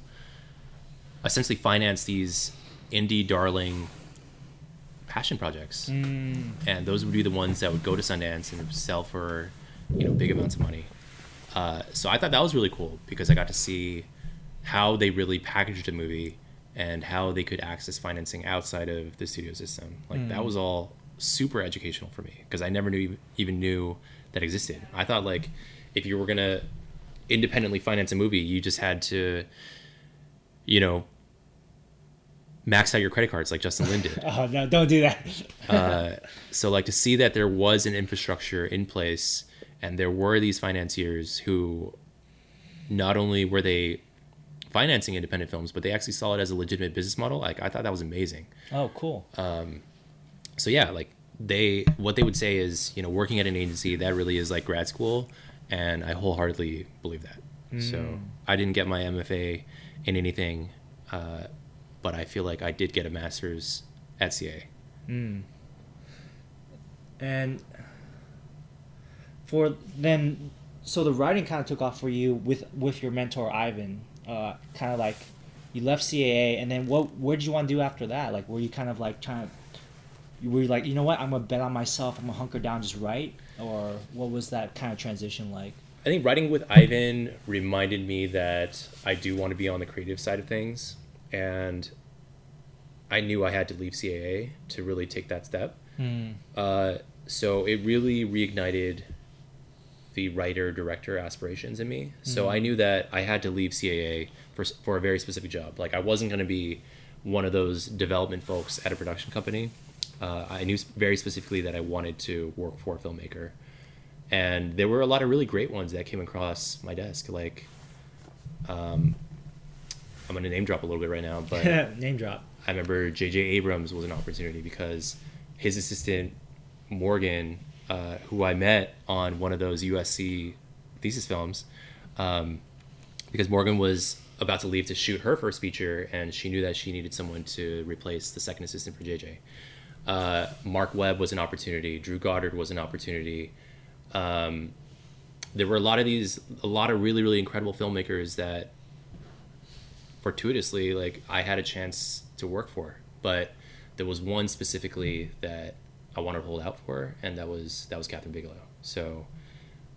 essentially finance these indie darling passion projects, mm, and those would be the ones that would go to Sundance and sell for you know big amounts of money. Uh, so I thought that was really cool because I got to see how they really packaged a movie and how they could access financing outside of the studio system. Like that was all super educational for me because I never knew even knew that existed. I thought like if you were gonna independently finance a movie, you just had to, you know, max out your credit cards like Justin Lin did. oh [LAUGHS] no! Don't do that. Uh, so like to see that there was an infrastructure in place and there were these financiers who not only were they financing independent films but they actually saw it as a legitimate business model. Like i thought that was amazing. Oh, cool. so yeah like they what they would say is you know working at an agency that really is like grad school. And i wholeheartedly believe that. So i didn't get my mfa in anything uh, but i feel like i did get a master's at ca Mm. And for then, so the writing kind of took off for you with with your mentor Ivan. Uh, kind of like you left CAA, and then what? What did you want to do after that? Like, were you kind of like trying to? Were you like, you know what? I'm gonna bet on myself. I'm gonna hunker down, just write, or what was that kind of transition like? I think writing with Ivan reminded me that I do want to be on the creative side of things, and I knew I had to leave CAA to really take that step. Hmm. Uh, so it really reignited the writer director aspirations in me. So I knew that I had to leave CAA for for a very specific job. Like I wasn't going to be one of those development folks at a production company. Uh, I knew very specifically that I wanted to work for a filmmaker, and there were a lot of really great ones that came across my desk. Like, um, I'm going to name drop a little bit right now, but. [LAUGHS] Name drop. I remember J.J. Abrams was an opportunity because his assistant Morgan, uh, who I met on one of those USC thesis films, um, because Morgan was about to leave to shoot her first feature, and she knew that she needed someone to replace the second assistant for J.J. Uh, Marc Webb was an opportunity. Drew Goddard was an opportunity. Um, there were a lot of these, a lot of really, really incredible filmmakers that fortuitously like I had a chance to work for, but there was one specifically that I wanted to hold out for, and that was that was Kathryn Bigelow. So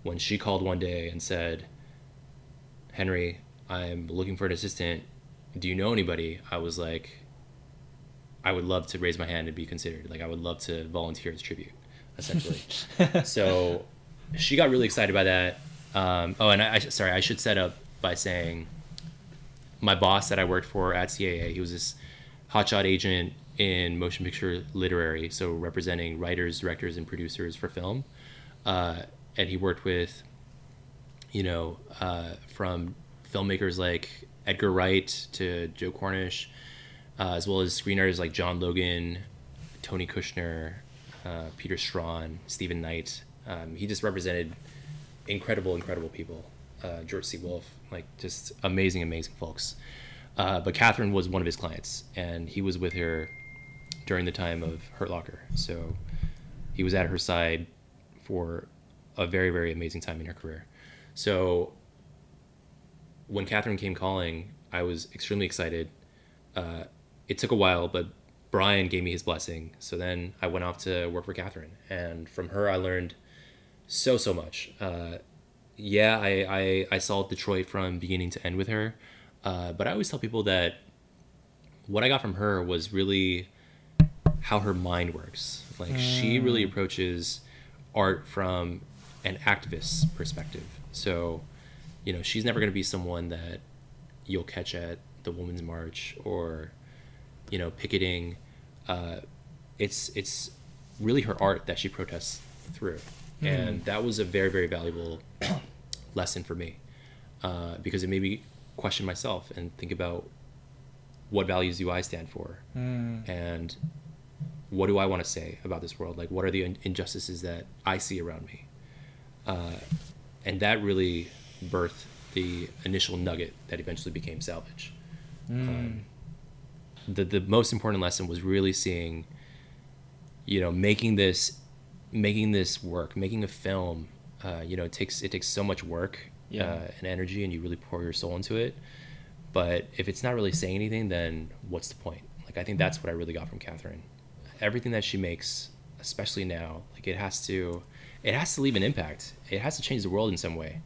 when she called one day and said, "Henry, I'm looking for an assistant. Do you know anybody?" I was like, "I would love to raise my hand and be considered. Like I would love to volunteer as tribute, essentially." [LAUGHS] so she got really excited by that. Um, oh, and I, I sorry, I should set up by saying my boss that I worked for at CAA, he was this hotshot agent in motion picture literary, so representing writers, directors, and producers for film. Uh, and he worked with, you know, uh, from filmmakers like Edgar Wright to Joe Cornish, uh, as well as screenwriters like John Logan, Tony Kushner, uh, Peter Straughan, Stephen Knight. Um, he just represented incredible, incredible people. Uh, George C. Wolfe, like just amazing, amazing folks. Uh, but Kathryn was one of his clients, and he was with her during the time of Hurt Locker. So he was at her side for a very, very amazing time in her career. So when Kathryn came calling, I was extremely excited. Uh, it took a while, but Brian gave me his blessing. So then I went off to work for Kathryn, and from her I learned so so much. Uh, yeah, I, I I saw Detroit from beginning to end with her, uh, but I always tell people that what I got from her was really how her mind works. Like she really approaches art from an activist perspective. So, you know, she's never going to be someone that you'll catch at the Women's March or, you know, picketing. Uh, it's it's really her art that she protests through, and that was a very very valuable [CLEARS THROAT] lesson for me uh, because it made me question myself and think about what values do I stand for, and what do I want to say about this world? Like, what are the injustices that I see around me? Uh, and that really birthed the initial nugget that eventually became salvage. Um, the the most important lesson was really seeing, you know, making this, making this work, making a film. Uh, you know, it takes it takes so much work Yeah. uh, and energy, and you really pour your soul into it. But if it's not really saying anything, then what's the point? Like I think that's what I really got from Kathryn. Everything that she makes, especially now, like it has to, it has to leave an impact. It has to change the world in some way,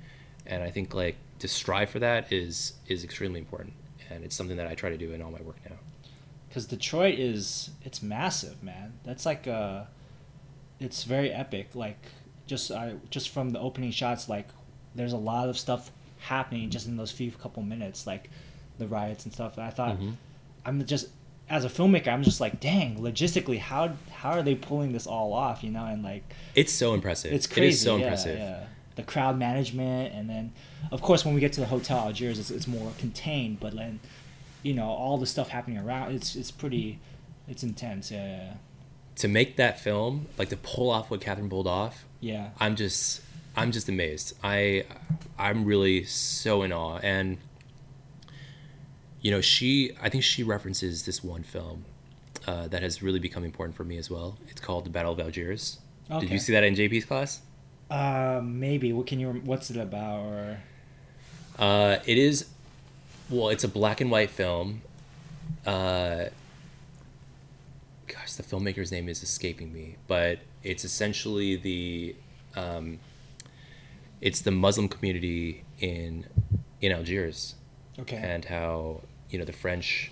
and I think like to strive for that is is extremely important, and it's something that I try to do in all my work now. because Detroit is it's massive, man. That's like uh it's very epic. Like just I just from the opening shots, like there's a lot of stuff happening just in those few couple minutes, like the riots and stuff. I thought Mhm. I'm just as a filmmaker, I'm just like, dang, logistically, how how are they pulling this all off? You know, and like It's so impressive. it's crazy. It is so yeah, impressive. Yeah. The crowd management, and then, of course, when we get to the hotel Algiers, it's, it's more contained. But then, you know, all the stuff happening around, it's it's pretty, it's intense. Yeah, yeah, To make that film, like to pull off what Kathryn pulled off, yeah. I'm just I'm just amazed. I I'm really so in awe and you know she I think she references this one film uh, that has really become important for me as well. It's called The Battle of Algiers. Did you see that in JP's class? Uh, maybe. What can you? What's it about? Or Uh, it is well, it's a black and white film. Uh, gosh, the filmmaker's name is escaping me, but it's essentially the um, it's the Muslim community in in Algiers okay. and how you know the French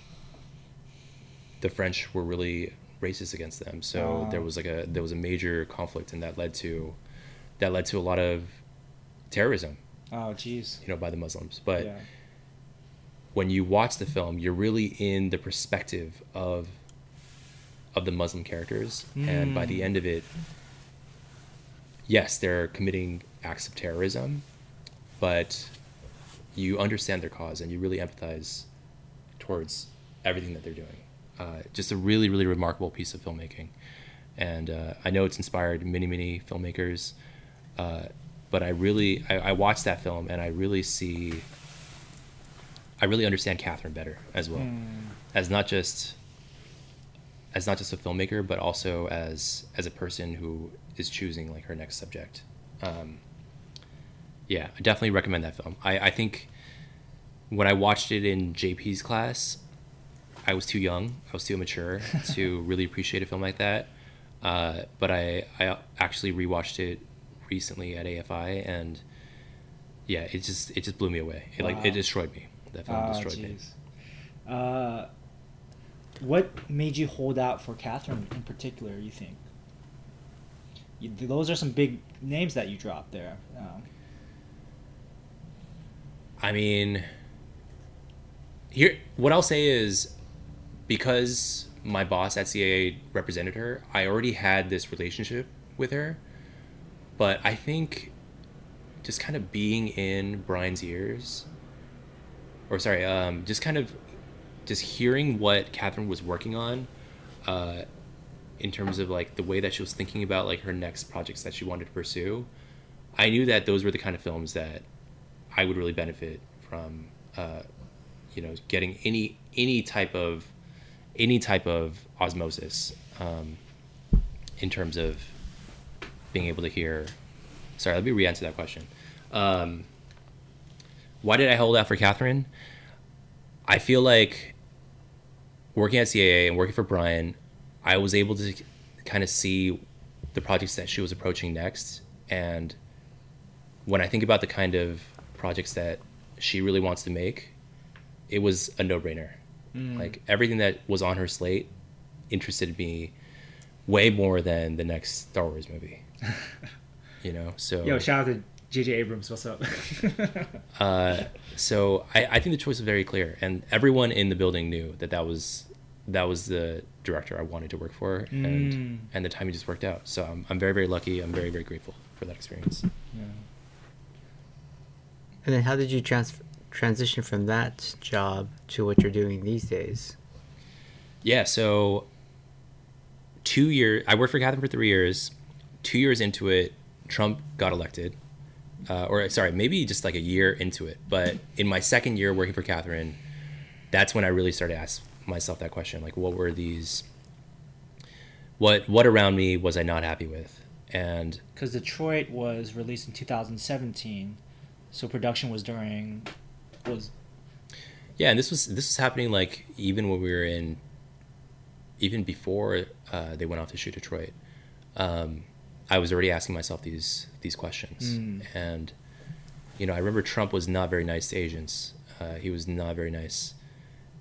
the French were really racist against them. So Ah. there was like a there was a major conflict, and that led to that led to a lot of terrorism, oh, jeez. you know, by the Muslims. But yeah. when you watch the film, you're really in the perspective of of the Muslim characters, and by the Mm. end of it, yes, they're committing acts of terrorism, but you understand their cause and you really empathize towards everything that they're doing. Uh, just a really, really remarkable piece of filmmaking, and uh, I know it's inspired many, many filmmakers. Uh, but I really, I, I watched that film and I really see I really understand Kathryn better as well, Hmm. as not just as not just a filmmaker, but also as as a person who is choosing like her next subject. Um, yeah, I definitely recommend that film. I, I think when I watched it in JP's class, I was too young, I was too immature [LAUGHS] to really appreciate a film like that. Uh, but I I actually rewatched it recently at AFI, and yeah, it just it just blew me away. It, Like Wow. it destroyed me. That film Ah, destroyed me. Uh, what made you hold out for Kathryn in particular? You think? You, those are some big names that you dropped there. Um, I mean, here what I'll say is because my boss at CAA represented her, I already had this relationship with her. But I think just kind of being in Brian's ears, or sorry, um, just kind of just hearing what Kathryn was working on, uh, in terms of like the way that she was thinking about like her next projects that she wanted to pursue, I knew that those were the kind of films that I would really benefit from, uh, you know, getting any any type of any type of osmosis um, in terms of being able to hear. Sorry, let me re-answer that question. Um, why did I hold out for Kathryn? I feel like working at CAA and working for Brian, I was able to kind of see the projects that she was approaching next. And when I think about the kind of projects that she really wants to make, it was a no brainer. Like everything that was on her slate interested me way more than the next Star Wars movie. [LAUGHS] you know, so Yo, shout out to J.J. Abrams. What's up? [LAUGHS] uh, so I, I think the choice was very clear, and everyone in the building knew that that was that was the director I wanted to work for, and Mm. and the timing just worked out. So I'm, I'm very very lucky. I'm very very grateful for that experience. Yeah. And then how did you trans- transition from that job to what you're doing these days? Yeah, so two years. I worked for Kathryn for three years. Two years into it, Trump got elected, uh, or sorry, maybe just like a year into it. But in my second year working for Kathryn, that's when I really started to ask myself that question: like, what were these? What what around me was I not happy with? And Because Detroit was released in 2017, so production was during was Yeah, and this was this was happening like even when we were in, even before uh, they went off to shoot Detroit. Um, I was already asking myself these these questions, Mm. and you know I remember Trump was not very nice to Asians. Uh, he was not very nice,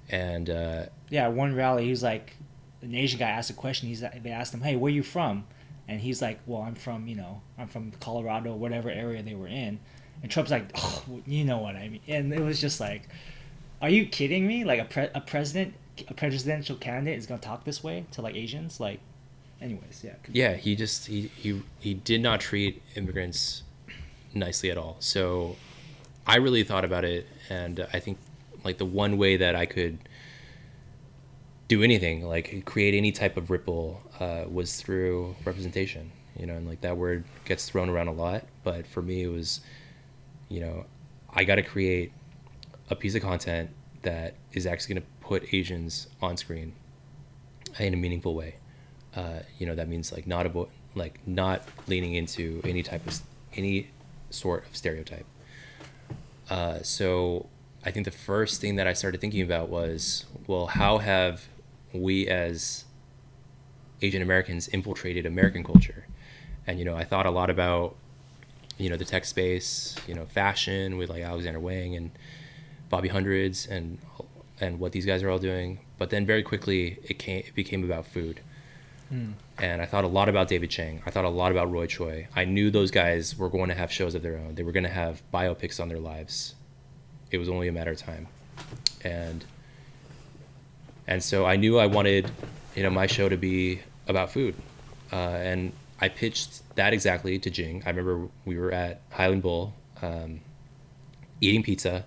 and uh, yeah one rally. He was like, an Asian guy asked a question. He's they asked him, "Hey, where are you from?" And he's like, "Well, I'm from you know I'm from Colorado, whatever area they were in." And Trump's like, oh, "You know what I mean?" And it was just like, "Are you kidding me? Like a pre- a president, a presidential candidate is gonna talk this way to like Asians? Like, anyways, yeah, yeah, he just he he he did not treat immigrants nicely at all. So I really thought about it, and I think like the one way that I could do anything, like create any type of ripple, uh, was through representation. You know, and like that word gets thrown around a lot, but for me, it was, you know, I got to create a piece of content that is actually going to put Asians on screen in a meaningful way. Uh, you know, that means like not avo- like not leaning into any type of any sort of stereotype. Uh, so I think the first thing that I started thinking about was, well, how have we as Asian Americans infiltrated American culture? And you know, I thought a lot about you know the tech space, you know, fashion with like Alexander Wang and Bobby Hundreds and and what these guys are all doing. But then very quickly it came it became about food. And I thought a lot about David Chang. I thought a lot about Roy Choi. I knew those guys were going to have shows of their own. They were going to have biopics on their lives. It was only a matter of time. And and so I knew I wanted, you know, my show to be about food. Uh, and I pitched that exactly to Jing. I remember we were at Highland Bowl um, eating pizza.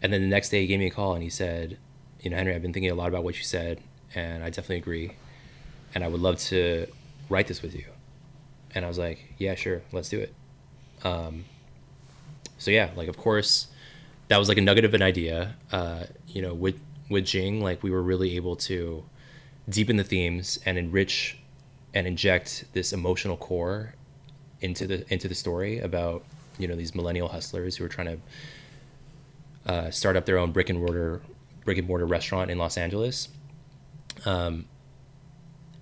And then the next day he gave me a call and he said, you know, Henry, I've been thinking a lot about what you said, and I definitely agree. And I would love to write this with you. And I was like, yeah, sure, let's do it. Um, so yeah, like of course, that was like a nugget of an idea. Uh, you know, with with Jing, like we were really able to deepen the themes and enrich and inject this emotional core into the into the story about you know these millennial hustlers who are trying to uh, start up their own brick and mortar brick and mortar restaurant in Los Angeles. Um,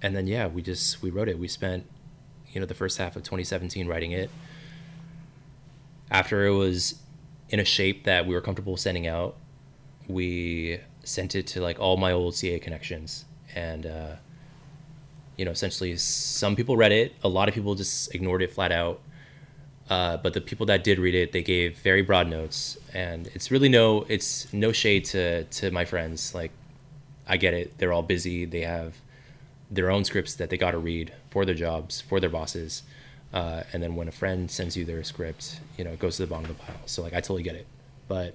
and then yeah, we just we wrote it. We spent you know the first half of 2017 writing it. after it was in a shape that we were comfortable sending out, we sent it to like all my old CAA connections, and uh, you know, essentially, some people read it. A lot of people just ignored it flat out. Uh, but the people that did read it, they gave very broad notes, and it's really no, it's no shade to to my friends. Like, I get it; they're all busy. They have their own scripts that they got to read for their jobs, for their bosses. Uh, and then when a friend sends you their script, you know, it goes to the bottom of the pile. So like, I totally get it. But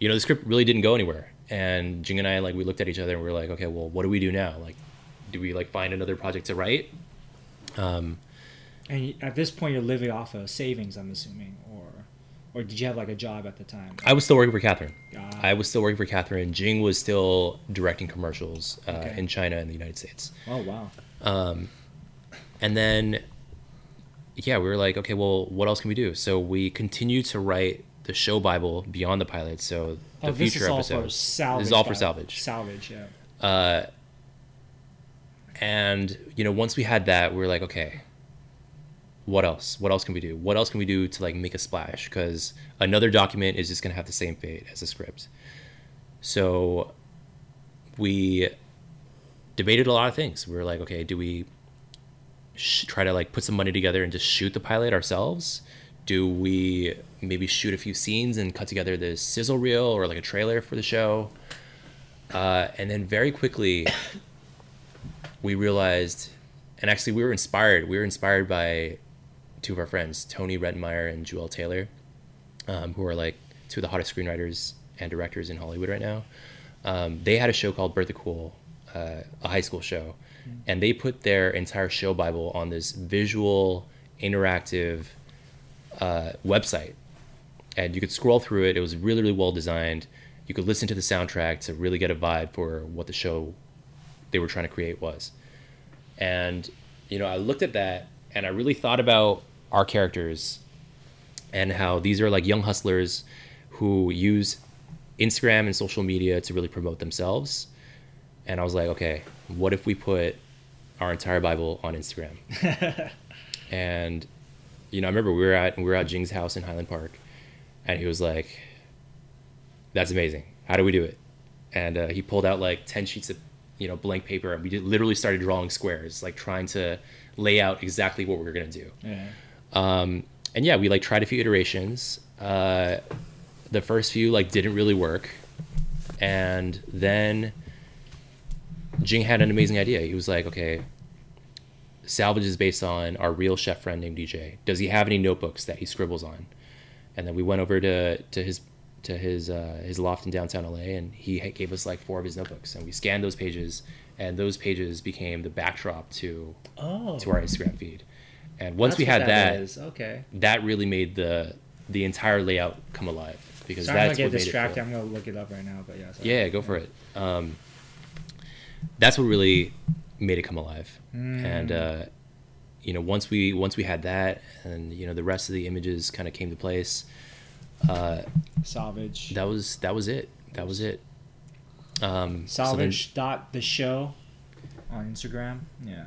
you know, the script really didn't go anywhere. And Jing and I, like, we looked at each other and we were like, okay, well, what do we do now? Like, do we like find another project to write? Um, And at this point, you're living off of savings, I'm assuming, or or did you have like a job at the time? I was still working for Kathryn. I was still working for Kathryn. Jing was still directing commercials uh, Okay. in China and the United States. Oh wow. Um, and then, yeah, we were like, okay, well, what else can we do? So we continued to write the show Bible beyond the pilot. So the oh, this future is all episodes. for salvage. This is all for salvage. Salvage, yeah. Uh, and you know, once we had that, we were like, okay, what else? What else can we do? What else can we do to like make a splash? Because another document is just gonna have the same fate as a script. So we debated a lot of things. We were like, okay, do we sh- try to like put some money together and just shoot the pilot ourselves? Do we maybe shoot a few scenes and cut together this sizzle reel or like a trailer for the show? Uh, and then very quickly, we realized, and actually we were inspired. We were inspired by two of our friends, Tony Rettenmeyer and Joel Taylor, um, who are like two of the hottest screenwriters and directors in Hollywood right now. Um, they had a show called Bertha Cool, uh, a high school show, and they put their entire show bible on this visual, interactive uh, website, and you could scroll through it. It was really, really well designed. You could listen to the soundtrack to really get a vibe for what the show they were trying to create was. And you know, I looked at that and I really thought about our characters and how these are like young hustlers who use Instagram and social media to really promote themselves. And I was like, okay, what if we put our entire Bible on Instagram? [LAUGHS] and you know, I remember we were at we were at Jing's house in Highland Park, and he was like, "That's amazing. How do we do it?" And uh, he pulled out like ten sheets of you know blank paper, and we did, literally started drawing squares, like trying to lay out exactly what we were gonna do. Yeah. Um, and yeah, we like tried a few iterations. Uh, the first few like didn't really work, and then Jing had an amazing idea. He was like, "Okay, Salvage is based on our real chef friend named DJ. Does he have any notebooks that he scribbles on?" And then we went over to to his to his uh, his loft in downtown LA, and he gave us like four of his notebooks, and we scanned those pages, and those pages became the backdrop to Oh. to our Instagram feed. And once That's we had that, is. Okay. that really made the the entire layout come alive because Sorry, I'm that's gonna what get distracted. I'm gonna look it up right now. But yeah. sorry. Yeah, go for it. Um, that's what really made it come alive. Mm. And uh, you know, once we once we had that, and you know, the rest of the images kind of came to place. Uh, Salvage. that was that was it. That was it. Um, so then- Salvage dot the show on Instagram. Yeah.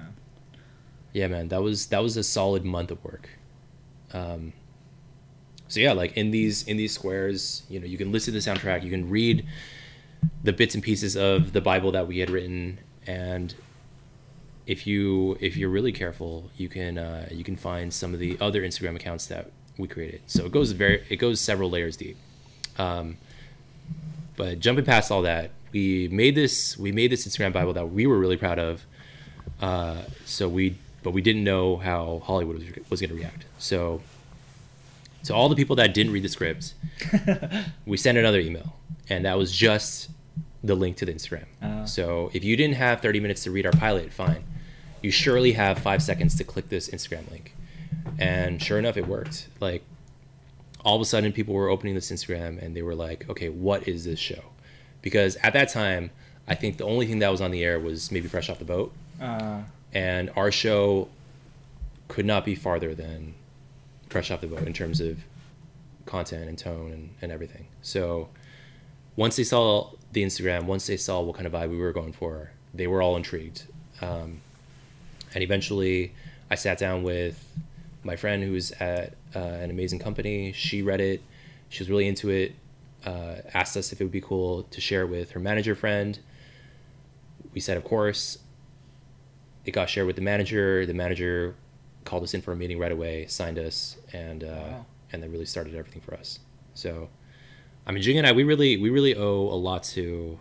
yeah man that was that was a solid month of work um so yeah like in these in these squares you know you can listen to the soundtrack you can read the bits and pieces of the bible that we had written and if you if you're really careful you can uh, you can find some of the other instagram accounts that we created so it goes very it goes several layers deep um, but jumping past all that we made this we made this instagram bible that we were really proud of uh, so we, but we didn't know how Hollywood was, was going to react. So, to all the people that didn't read the script, [LAUGHS] we sent another email, and that was just the link to the Instagram. Uh. so if you didn't have 30 minutes to read our pilot, fine. You surely have five seconds to click this Instagram link, and sure enough, it worked. Like all of a sudden, people were opening this Instagram, and they were like, "Okay, what is this show?" Because at that time, I think the only thing that was on the air was maybe Fresh Off the Boat Uh, and our show could not be farther than fresh off the boat in terms of content and tone and, and everything so once they saw the instagram once they saw what kind of vibe we were going for they were all intrigued um, and eventually i sat down with my friend who's at uh, an amazing company, she read it. She was really into it. Uh, asked us if it would be cool to share it with her manager friend. We said, of course. It got shared with the manager. The manager called us in for a meeting right away, signed us, and uh, Wow. and then really started everything for us. So, I mean, Jing and I, we really we really owe a lot to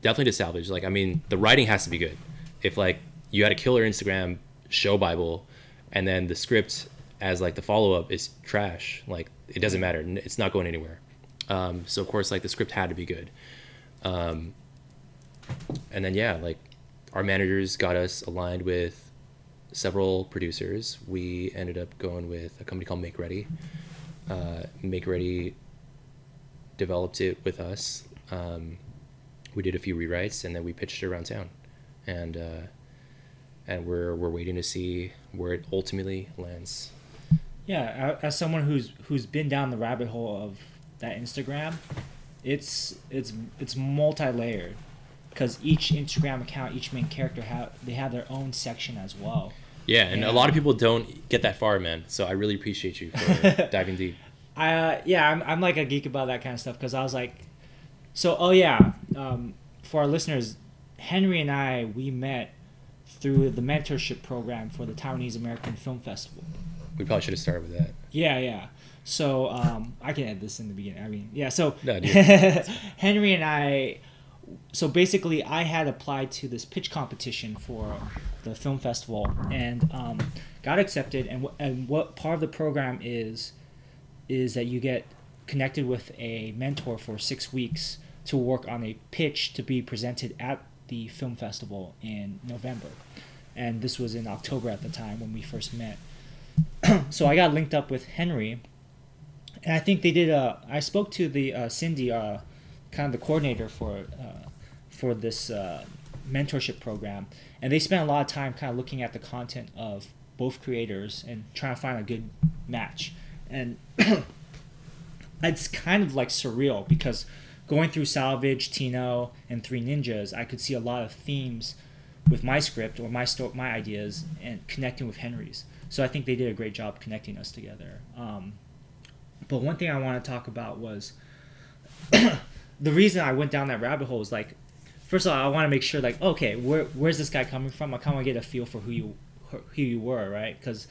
definitely to salvage. Like, I mean, the writing has to be good. If like you had a killer Instagram show Bible, and then the script as like the follow up is trash, like it doesn't matter. It's not going anywhere. Um, so of course, like the script had to be good. Um, and then yeah, like our managers got us aligned with several producers. We ended up going with a company called MakeReady. Uh, MakeReady developed it with us. Um, we did a few rewrites and then we pitched it around town, and uh, and we're we're waiting to see where it ultimately lands. Yeah, as someone who's who's been down the rabbit hole of that Instagram, it's it's it's multi-layered because each Instagram account, each main character have they have their own section as well. Yeah, and Yeah. a lot of people don't get that far, man. So I really appreciate you for [LAUGHS] diving deep. I uh, yeah, I'm I'm like a geek about that kind of stuff because I was like, so oh yeah, um, for our listeners, Henry and I we met through the mentorship program for the Taiwanese American Film Festival. We probably should have started with that. Yeah, yeah. So um, I can add this in the beginning. I mean, yeah. So No. [LAUGHS] Henry and I. So basically, I had applied to this pitch competition for the film festival and um, got accepted. And and what part of the program is is that you get connected with a mentor for six weeks to work on a pitch to be presented at the film festival in November. And this was in October at the time when we first met. [CLEARS THROAT] so I got linked up with Henry, and I think they did i spoke to the uh, Cindy, uh, kind of the coordinator for uh, for this uh, mentorship program, and they spent a lot of time kind of looking at the content of both creators and trying to find a good match. And [CLEARS THROAT] it's kind of like surreal because going through Salvage, Tino, and Three Ninjas, I could see a lot of themes with my script or my sto- my ideas and connecting with Henry's. So I think they did a great job connecting us together. Um, but one thing I want to talk about was [COUGHS] the reason I went down that rabbit hole is like, first of all, I want to make sure like, okay, where where's this guy coming from? I kind of want to get a feel for who you who you were, right? Because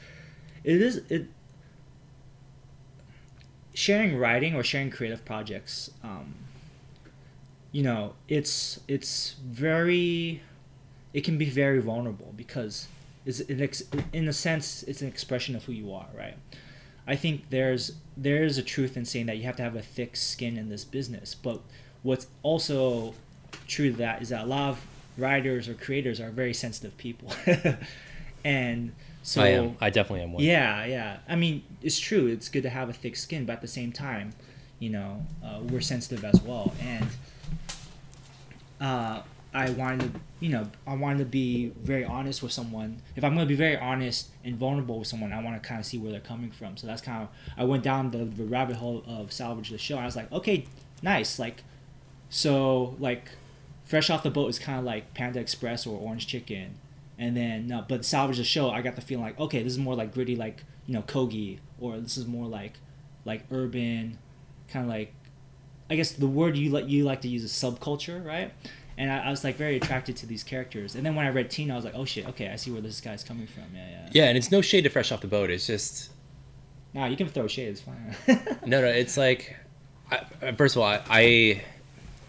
it is it sharing writing or sharing creative projects. Um, you know, it's it's very it can be very vulnerable because it's an ex- in a sense it's an expression of who you are, right? I think there's there is a truth in saying that you have to have a thick skin in this business, but what's also true to that is that a lot of writers or creators are very sensitive people, [LAUGHS] and so I am. I definitely am one. yeah, yeah. I mean, it's true. It's good to have a thick skin, but at the same time, you know, uh, we're sensitive as well. And uh, I wanted to, you know, I wanted to be very honest with someone. If I'm going to be very honest and vulnerable with someone, I want to kind of see where they're coming from. So that's kind of I went down the, the rabbit hole of salvage the show. I was like, okay, nice. Like, so like, fresh off the boat is kind of like Panda Express or Orange Chicken and then no, but salvage the show i got the feeling like okay this is more like gritty like you know kogi or this is more like like urban kind of like i guess the word you like you like to use is subculture right and I, I was like very attracted to these characters and then when i read tina i was like oh shit okay i see where this guy's coming from yeah yeah Yeah, and it's no shade to Fresh Off the Boat. It's just nah you can throw shade it's fine [LAUGHS] no, no. It's like, I, first of all, I, I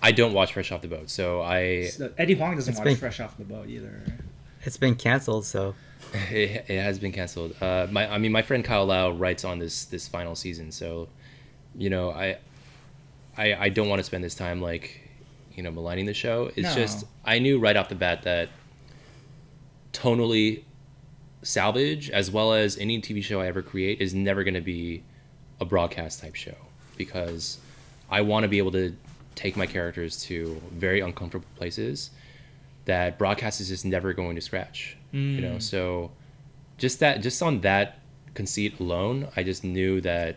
I don't watch Fresh Off the Boat, so I So eddie huang doesn't watch been- fresh off the boat either It's been canceled, so [LAUGHS] it, it has been canceled. Uh, my I mean, my friend Kyle Lau writes on this this final season, so you know, I I I don't want to spend this time like you know maligning the show. It's No. just I knew right off the bat that tonally salvage as well as any TV show I ever create is never going to be a broadcast type show because I want to be able to take my characters to very uncomfortable places that broadcast is just never going to scratch you know Mm. so just that just on that conceit alone i just knew that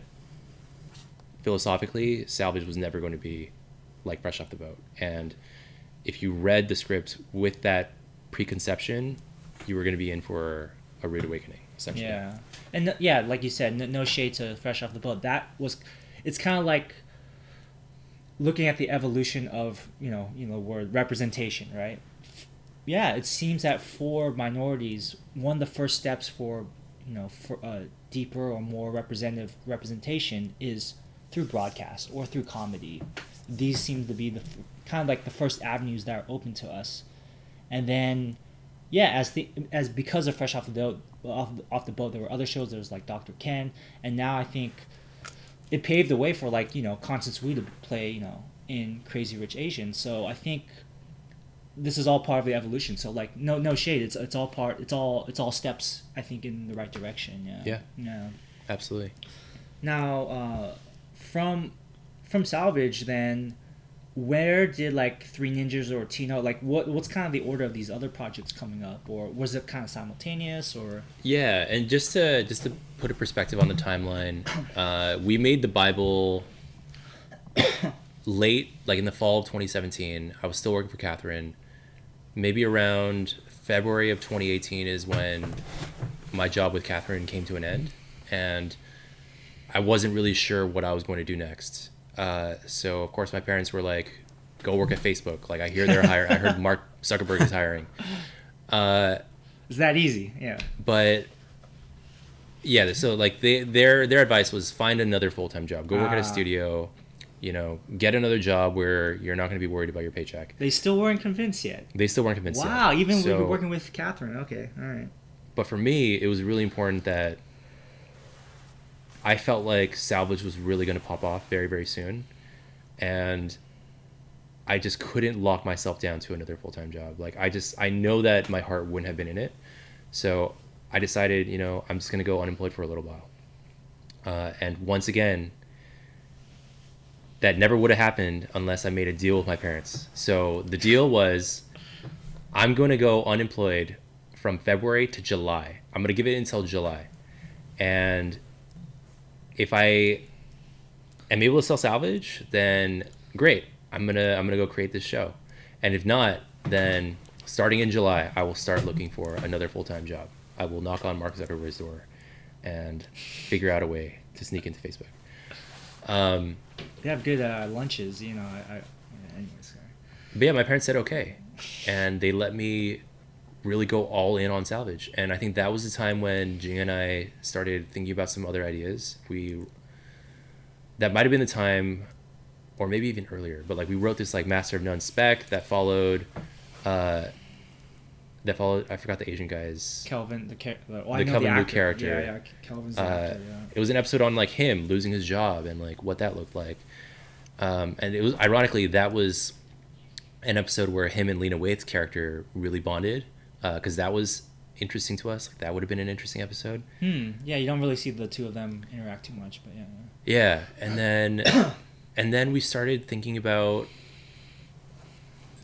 philosophically salvage was never going to be like fresh off the boat and if you read the script with that preconception you were going to be in for a rude awakening essentially Yeah, and no- yeah, like you said, no, no shade to Fresh Off the Boat. That was, it's kind of like looking at the evolution of you know you know word representation, right? Yeah, it seems that for minorities, one of the first steps for you know for uh, deeper or more representative representation is through broadcast or through comedy. These seem to be the kind of like the first avenues that are open to us, and then yeah, as the as because of Fresh Off the Boat, off, off the boat, there were other shows. There was like Dr. Ken, and now I think it paved the way for like you know Constance Wu to play you know in Crazy Rich Asians. So I think this is all part of the evolution. So like no no shade. It's it's all part. It's all it's all steps. I think in the right direction. Yeah. Yeah. Yeah. Absolutely. Now, uh, from from Salvage, then where did like Three Ninjas or Tino like what what's kind of the order of these other projects coming up, or was it kind of simultaneous, or Yeah, and just to just to put a perspective on the timeline, [COUGHS] uh, we made the Bible [COUGHS] late, like in the fall of 2017. I was still working for Kathryn. Maybe around February of 2018 is when my job with Kathryn came to an end, and I wasn't really sure what I was going to do next. Uh, so of course my parents were like, "Go work at Facebook." Like I hear they're [LAUGHS] hiring. I heard Mark Zuckerberg is hiring. Uh, is that easy? Yeah. but yeah so like they, their their advice was find another full-time job go work at Ah. a studio you know get another job where you're not going to be worried about your paycheck They still weren't convinced yet. they still weren't convinced yet. Wow, even so, we were working with Kathryn. Okay, all right. but for me it was really important that i felt like salvage was really going to pop off very very soon. And i just couldn't lock myself down to another full-time job. Like i just i know that my heart wouldn't have been in it. So i decided you know i'm just going to go unemployed for a little while. Uh, and once again that never would have happened unless i made a deal with my parents. So the deal was i'm going to go unemployed from february to july. I'm going to give it until july. And if i am able to sell salvage then great i'm going to i'm to go create this show and if not then starting in july i will start looking for another full-time job i will knock on mark zuckerberg's door and figure out a way to sneak into facebook um, They have good uh, lunches, you know. I, I anyways. Sorry. But yeah, my parents said okay, and they let me really go all in on salvage. And I think that was the time when Jing and I started thinking about some other ideas. We that might have been the time, or maybe even earlier. But like we wrote this like Master of None spec that followed. Uh, that followed. I forgot the Asian guy's. Kelvin, the, char- the, well, I The know Kelvin the actor. character. Yeah, yeah. Kelvin's Uh, actor. Yeah. it was an episode on like him losing his job and like what that looked like. Um, and it was ironically that was an episode where him and Lena Waithe's character really bonded because that was interesting to us. Like that would have been an interesting episode. Hmm. Yeah, you don't really see the two of them interact too much, but yeah. Yeah, and then [COUGHS] and then we started thinking about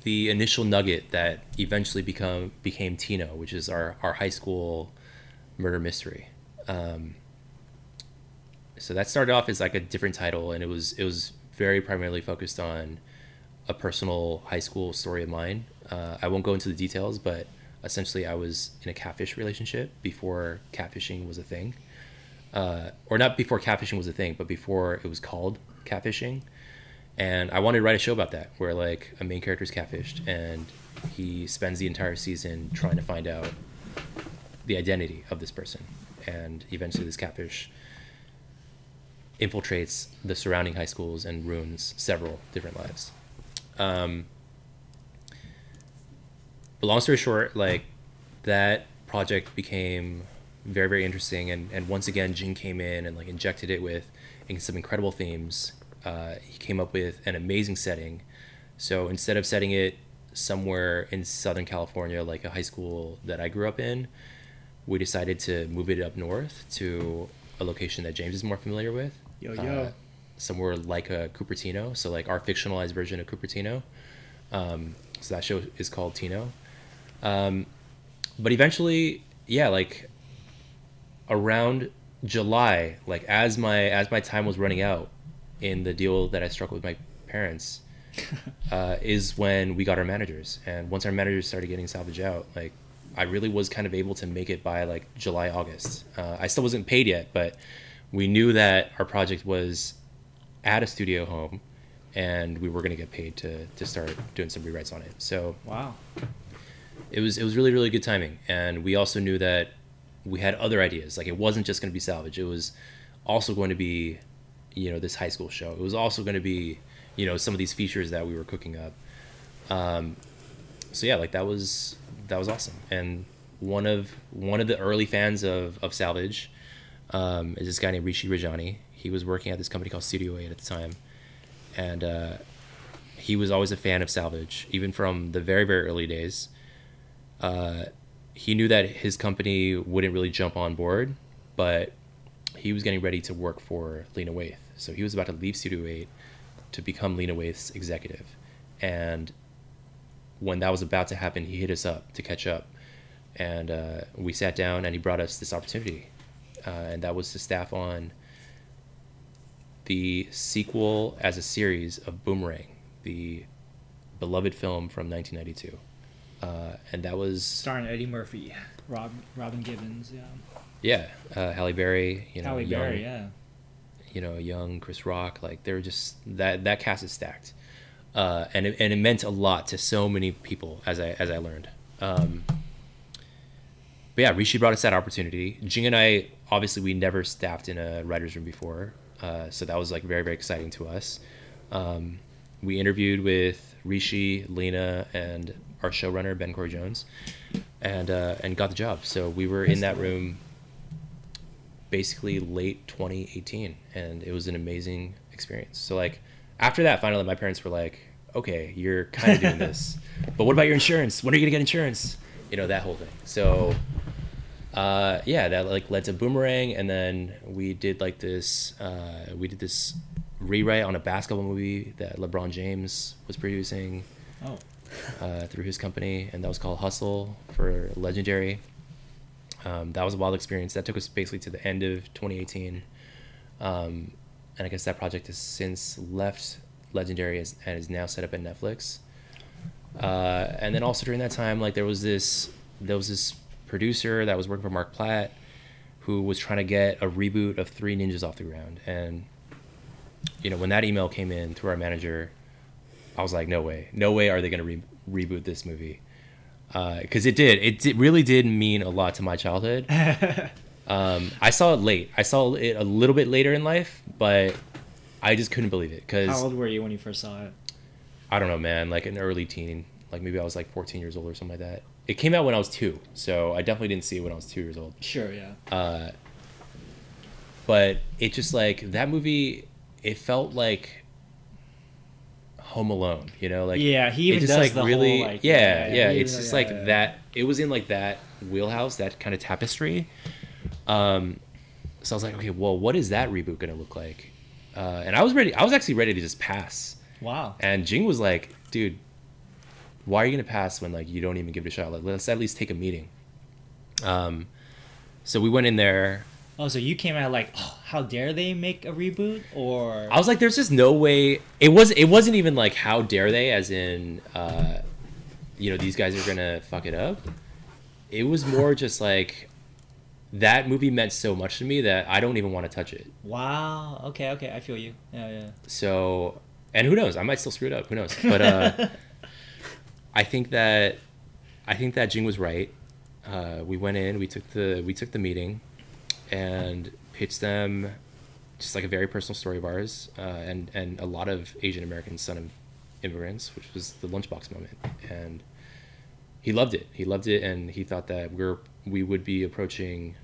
the initial nugget that eventually become became Tino, which is our our high school murder mystery. Um, so that started off as like a different title, and it was it was very primarily focused on a personal high school story of mine. Uh, I won't go into the details, but essentially, I was in a catfish relationship before catfishing was a thing uh, or not before catfishing was a thing, but before it was called catfishing. And I wanted to write a show about that, where like a main character is catfished, and he spends the entire season trying to find out the identity of this person, and eventually this catfish infiltrates the surrounding high schools and ruins several different lives. Um, but long story short, like that project became very very interesting. And and once again Jing came in and like injected it with some incredible themes. Uh, he came up with an amazing setting. So instead of setting it somewhere in southern california like a high school that i grew up in we decided to move it up north to a location that james is more familiar with. Yo uh, yo. somewhere like a cupertino so like our fictionalized version of cupertino. Um, so that show is called tino um, but eventually yeah like around July, like as my as my time was running out in the deal that I struck with my parents, [LAUGHS] uh, is when we got our managers. And once our managers started getting salvage out, like I really was kind of able to make it by like July, August. Uh, I still wasn't paid yet, but we knew that our project was at a studio home, and we were going to get paid to to start doing some rewrites on it. So Wow. It was it was really really good timing, and we also knew that we had other ideas. Like it wasn't just going to be salvage; it was also going to be, you know, this high school show. It was also going to be, you know, some of these features that we were cooking up. Um, so yeah, like that was that was awesome. And one of one of the early fans of of Salvage um, is this guy named Rishi Rajani. He was working at this company called Studio Eight at the time, and uh, he was always a fan of Salvage, even from the very very early days. He knew that his company wouldn't really jump on board, but he was getting ready to work for Lena Waithe. So he was about to leave Studio 8 to become Lena Waithe's executive. And when that was about to happen, he hit us up to catch up. And uh, we sat down and he brought us this opportunity. Uh, and that was to staff on the sequel as a series of Boomerang, the beloved film from 1992. Uh, and that was Starring Eddie Murphy, Rob Robin Givens, yeah. yeah, uh, Halle Berry, you know, Halle young, Berry, yeah. you know, young Chris Rock. Like they were just that that cast is stacked, uh, and it, and it meant a lot to so many people as I as I learned. Um, but yeah, Rishi brought us that opportunity. Jing and I, obviously, we never staffed in a writers' room before, uh, so that was like very very exciting to us. Um, we interviewed with Rishi, Lena, and our showrunner Ben Cory Jones, and uh, and got the job. So we were in that room basically late 2018 and it was an amazing experience. So like after that finally my parents were like okay you're kind of doing [LAUGHS] this but what about your insurance? When are you gonna get insurance? You know that whole thing. So uh, yeah that like led to boomerang and then we did like this uh, we did this rewrite on a basketball movie that lebron james was producing. Oh, uh, through his company, and that was called Hustle for Legendary. Um, that was a wild experience. That took us basically to the end of 2018, um, and I guess that project has since left Legendary and is now set up at Netflix. Uh, and then also during that time, like there was this there was this producer that was working for Mark Platt, who was trying to get a reboot of Three Ninjas off the ground, and you know when that email came in through our manager, I was like, no way, no way are they going to re- reboot this movie. Because it did, it did, really did mean a lot to my childhood. [LAUGHS] um, I saw it late. I saw it a little bit later in life, but I just couldn't believe it Because how old were you when you first saw it? I don't know, man. Like an early teen, like maybe I was like 14 years old or something like that. It came out when I was two, so I definitely didn't see it when I was two years old. Sure, yeah. Uh, but it just like that movie, it felt like Home Alone, you know, like Yeah, he even just does like the whole, really, like, yeah, yeah, yeah. yeah, it's just like that. It was in like that wheelhouse, that kind of tapestry. Um, so I was like, okay, well, what is that reboot gonna look like? Uh, and I was ready. I was actually ready to just pass. Wow. And Jing was like, dude, why are you gonna pass when like you don't even give it a shot? Like, let's at least take a meeting. Um, so we went in there. Oh, so you came out like, oh, how dare they make a reboot? Or I was like, there's just no way. It was. It wasn't even like, how dare they? As in, uh, you know, these guys are gonna fuck it up. It was more [LAUGHS] just like that movie meant so much to me that I don't even want to touch it. wow. Okay, okay, I feel you. Yeah, yeah. So, and who knows? I might still screw it up. Who knows? But uh, [LAUGHS] I think that I think that Jing was right. Uh, we went in, we took the we took the meeting, and pitched them just like a very personal story of ours, uh, and and a lot of Asian American son of immigrants, which was the lunchbox moment, and he loved it. He loved it, and he thought that we're we would be approaching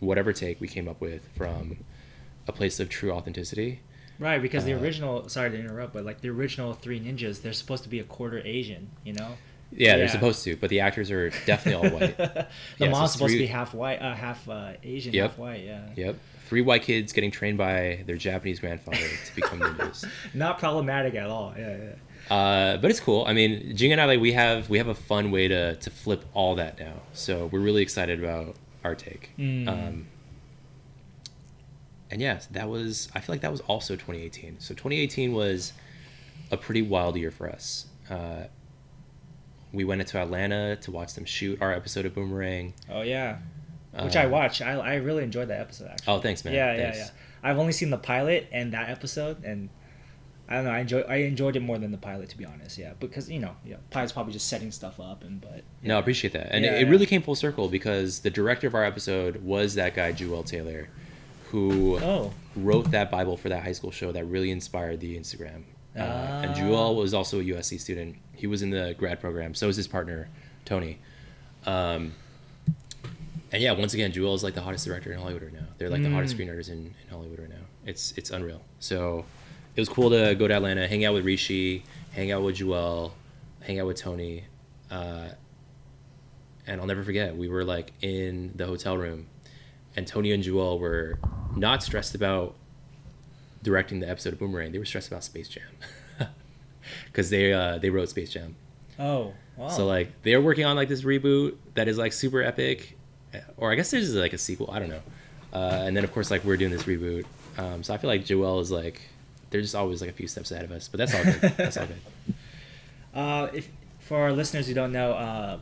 whatever take we came up with from a place of true authenticity. Right, because the Uh, original sorry to interrupt, but like the original three ninjas, they're supposed to be a quarter Asian, you know? Yeah, they're supposed to, but the actors are definitely all white. [LAUGHS] the Yeah, so mom's supposed to be half white, uh, half uh, Asian, Yep. half white. Yeah. Yep. Three white kids getting trained by their Japanese grandfather to become ninjas. [LAUGHS] Not problematic at all. Yeah, yeah. Uh, but it's cool. I mean, Jing and I like we have we have a fun way to to flip all that now. So we're really excited about our take. Mm. Um, and yes, that was I feel like that was also 2018. So 2018 was a pretty wild year for us. Uh, we went into Atlanta to watch them shoot our episode of Boomerang. Oh yeah, which I Uh, watched. I, I really enjoyed that episode actually. Oh, thanks, man. yeah, Thanks. yeah, yeah. I've only seen the pilot and that episode, and I don't know. I enjoy I enjoyed it more than the pilot, to be honest. Yeah, because you know, yeah, pilot's probably just setting stuff up, and but No, I appreciate that. And Yeah, it, it really came full circle because the director of our episode was that guy, Juel Taylor, who oh, wrote that Bible for that high school show that really inspired the Instagram. Uh, and Ah. Juel was also a USC student. He was in the grad program. So was his partner, Tony. Um, and yeah, once again, Juel is like the hottest director in Hollywood right now. They're like the hottest Mm. screenwriters in, in Hollywood right now. It's it's unreal. So it was cool to go to Atlanta, hang out with Rishi, hang out with Juel, hang out with Tony. Uh, and I'll never forget, we were like in the hotel room, and Tony and Juel were not stressed about directing the episode of Boomerang. They were stressed about Space Jam [LAUGHS] because they uh, they wrote Space Jam. oh, wow. So like they're working on like this reboot that is like super epic, or I guess there's like a sequel. I don't know. Uh, and then of course like we're doing this reboot. Um, so I feel like Joel is like they're just always like a few steps ahead of us. But that's all good. that's all good. [LAUGHS] Uh, if for our listeners who don't know, uh,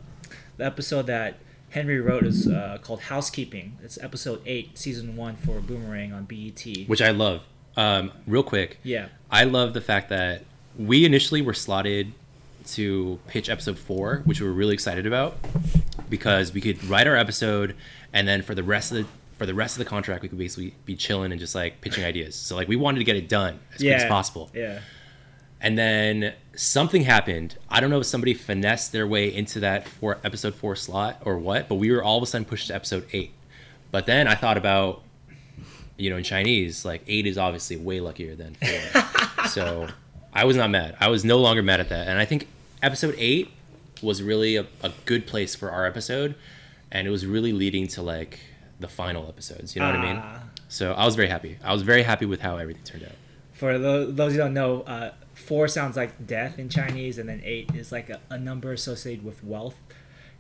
the episode that Henry wrote is uh, called Housekeeping. It's episode eight, season one for Boomerang on BET. Which I love. Um, real quick, yeah, I love the fact that we initially were slotted to pitch episode four, which we were really excited about because we could write our episode and then for the rest of the for the rest of the contract we could basically be chilling and just like pitching ideas. So like we wanted to get it done as quick as possible. Yeah, And then something happened. I don't know if somebody finessed their way into that four episode four slot or what, but we were all of a sudden pushed to episode eight. But then I thought about, you know, in Chinese, like eight is obviously way luckier than four. [LAUGHS] so I was not mad. I was no longer mad at that. And I think episode eight was really a, a good place for our episode. And it was really leading to like the final episodes. You know what I mean? Ah. So I was very happy. I was very happy with how everything turned out. For those, those who don't know, uh, four sounds like death in Chinese, and then eight is like a, a number associated with wealth.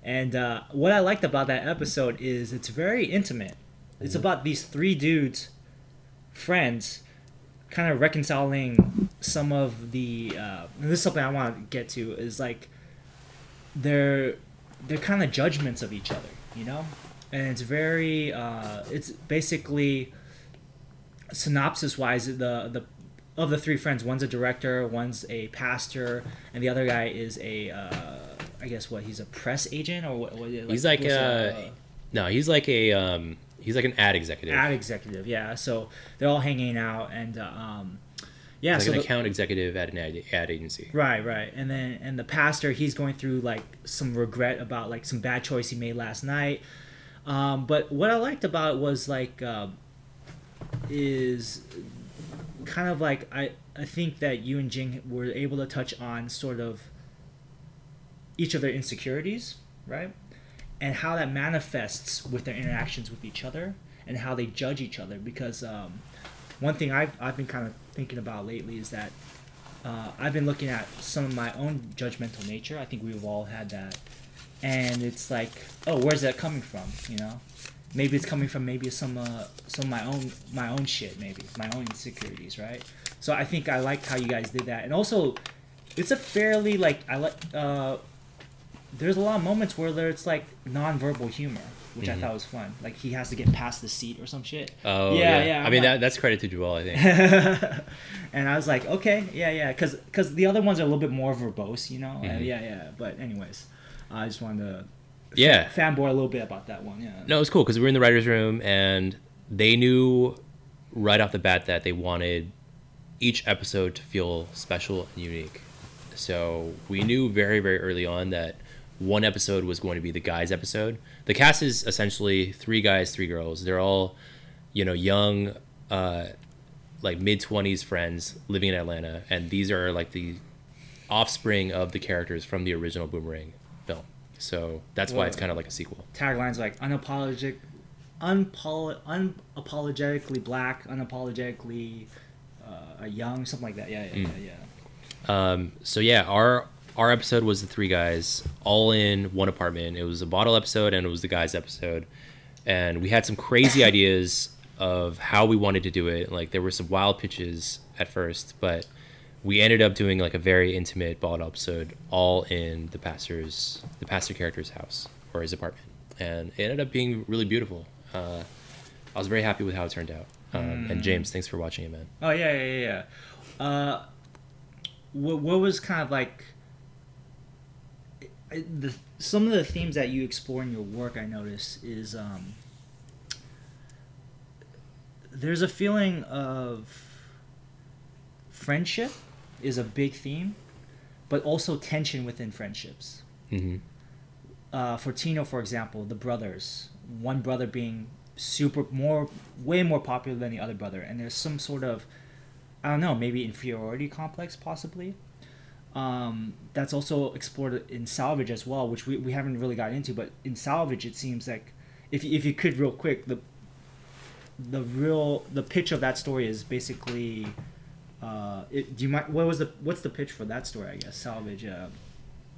And uh, what I liked about that episode is it's very intimate. It's about these three dudes, friends, kind of reconciling some of the. Uh, this is something I want to get to is like their their kind of judgments of each other, you know, and it's very. Uh, it's basically synopsis wise the the of the three friends one's a director one's a pastor and the other guy is a uh, i guess what he's a press agent or what, what He's like uh, a- no, he's like a um, he's like an ad executive, ad executive yeah so they're all hanging out and uh, um yeah like so an the- account executive at an ad, ad agency. Right, right. And then and the pastor, he's going through like some regret about like some bad choice he made last night. Um, but what I liked about it was like uh, is kind of like I I think that you and Jing were able to touch on sort of each of their insecurities, right? And how that manifests with their interactions with each other and how they judge each other because um, one thing I've, I've been kind of thinking about lately is that uh, I've been looking at some of my own judgmental nature. I think we've all had that, and it's like, oh, where's that coming from? You know, maybe it's coming from maybe some uh, some my own my own shit, maybe my own insecurities, right? So I think I liked how you guys did that, and also, it's a fairly like I like. Uh, there's a lot of moments where there's like non-verbal humor, which I Mhm. thought was fun. Like he has to get past the seat or some shit. Oh Yeah, yeah, yeah, I mean like- that that's credit to Joel, I think. [LAUGHS] and I was like, okay, yeah, yeah, because because the other ones are a little bit more verbose, you know. Uh, Mhm. yeah, yeah. But anyways, I just wanted to Yeah. fanboy a little bit about that one. Yeah. No, it was cool because we were in the writers' room and they knew right off the bat that they wanted each episode to feel special and unique. So we knew very, very early on that one episode was going to be the guys' episode. The cast is essentially three guys, three girls. They're all, you know, young, uh, like mid twenties friends living in Atlanta, and these are like the offspring of the characters from the original Boomerang film. So that's why it's kind of like a sequel. Taglines like unapologetic, unpol- unapologetically black, unapologetically uh, young, something like that. Yeah, yeah, Mm. yeah, yeah. Um, so yeah, our our episode was the three guys all in one apartment. It was a bottle episode and it was the guys episode, and we had some crazy [LAUGHS] ideas of how we wanted to do it. Like there were some wild pitches at first, but we ended up doing like a very intimate bottle episode, all in the pastor's the pastor character's house or his apartment, and it ended up being really beautiful. Uh, I was very happy with how it turned out. Um, And James, thanks for watching it, man. Oh yeah, yeah, yeah. yeah. Uh, what what was kind of like I- the some of the themes that you explore in your work? I notice is um, there's a feeling of friendship is a big theme, but also tension within friendships. hmm uh, for Tino, for example, the brothers, one brother being super more, way more popular than the other brother, and there's some sort of, I don't know, maybe inferiority complex, possibly. Um, that's also explored in Salvage as well, which we, we haven't really got into. But in Salvage, it seems like, if if you could real quick, the the real the pitch of that story is basically. Uh, it, do you mind? What was the what's the pitch for that story? I guess Salvage. Uh,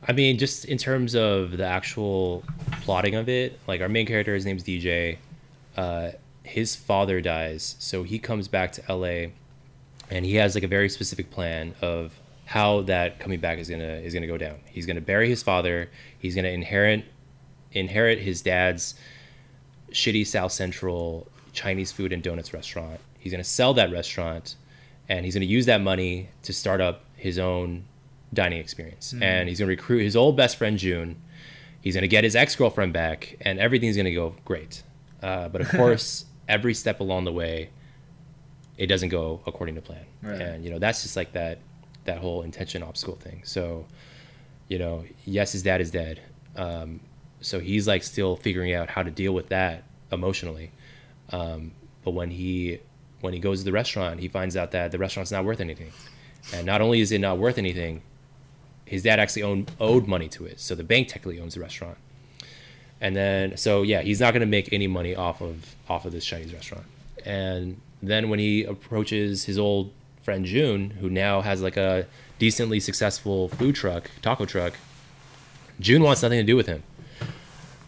I mean, just in terms of the actual plotting of it, like our main character, his name's DJ. Uh, his father dies, so he comes back to LA, and he has like a very specific plan of how that coming back is gonna is gonna go down. He's gonna bury his father. He's gonna inherit inherit his dad's shitty South Central Chinese food and donuts restaurant. He's gonna sell that restaurant, and he's gonna use that money to start up his own dining experience. And he's gonna recruit his old best friend June. He's gonna get his ex girlfriend back, and everything's gonna go great. Uh, but of [LAUGHS] course, every step along the way, it doesn't go according to plan. Right. And you know that's just like that that whole intention obstacle thing. So, you know, yes, his dad is dead. Um, so he's like still figuring out how to deal with that emotionally. Um, but when he when he goes to the restaurant, he finds out that the restaurant's not worth anything. And not only is it not worth anything, his dad actually owned, owed money to it. So the bank technically owns the restaurant. And then so yeah, he's not going to make any money off of off of this Chinese restaurant. And then when he approaches his old friend June, who now has like a decently successful food truck, taco truck, June wants nothing to do with him.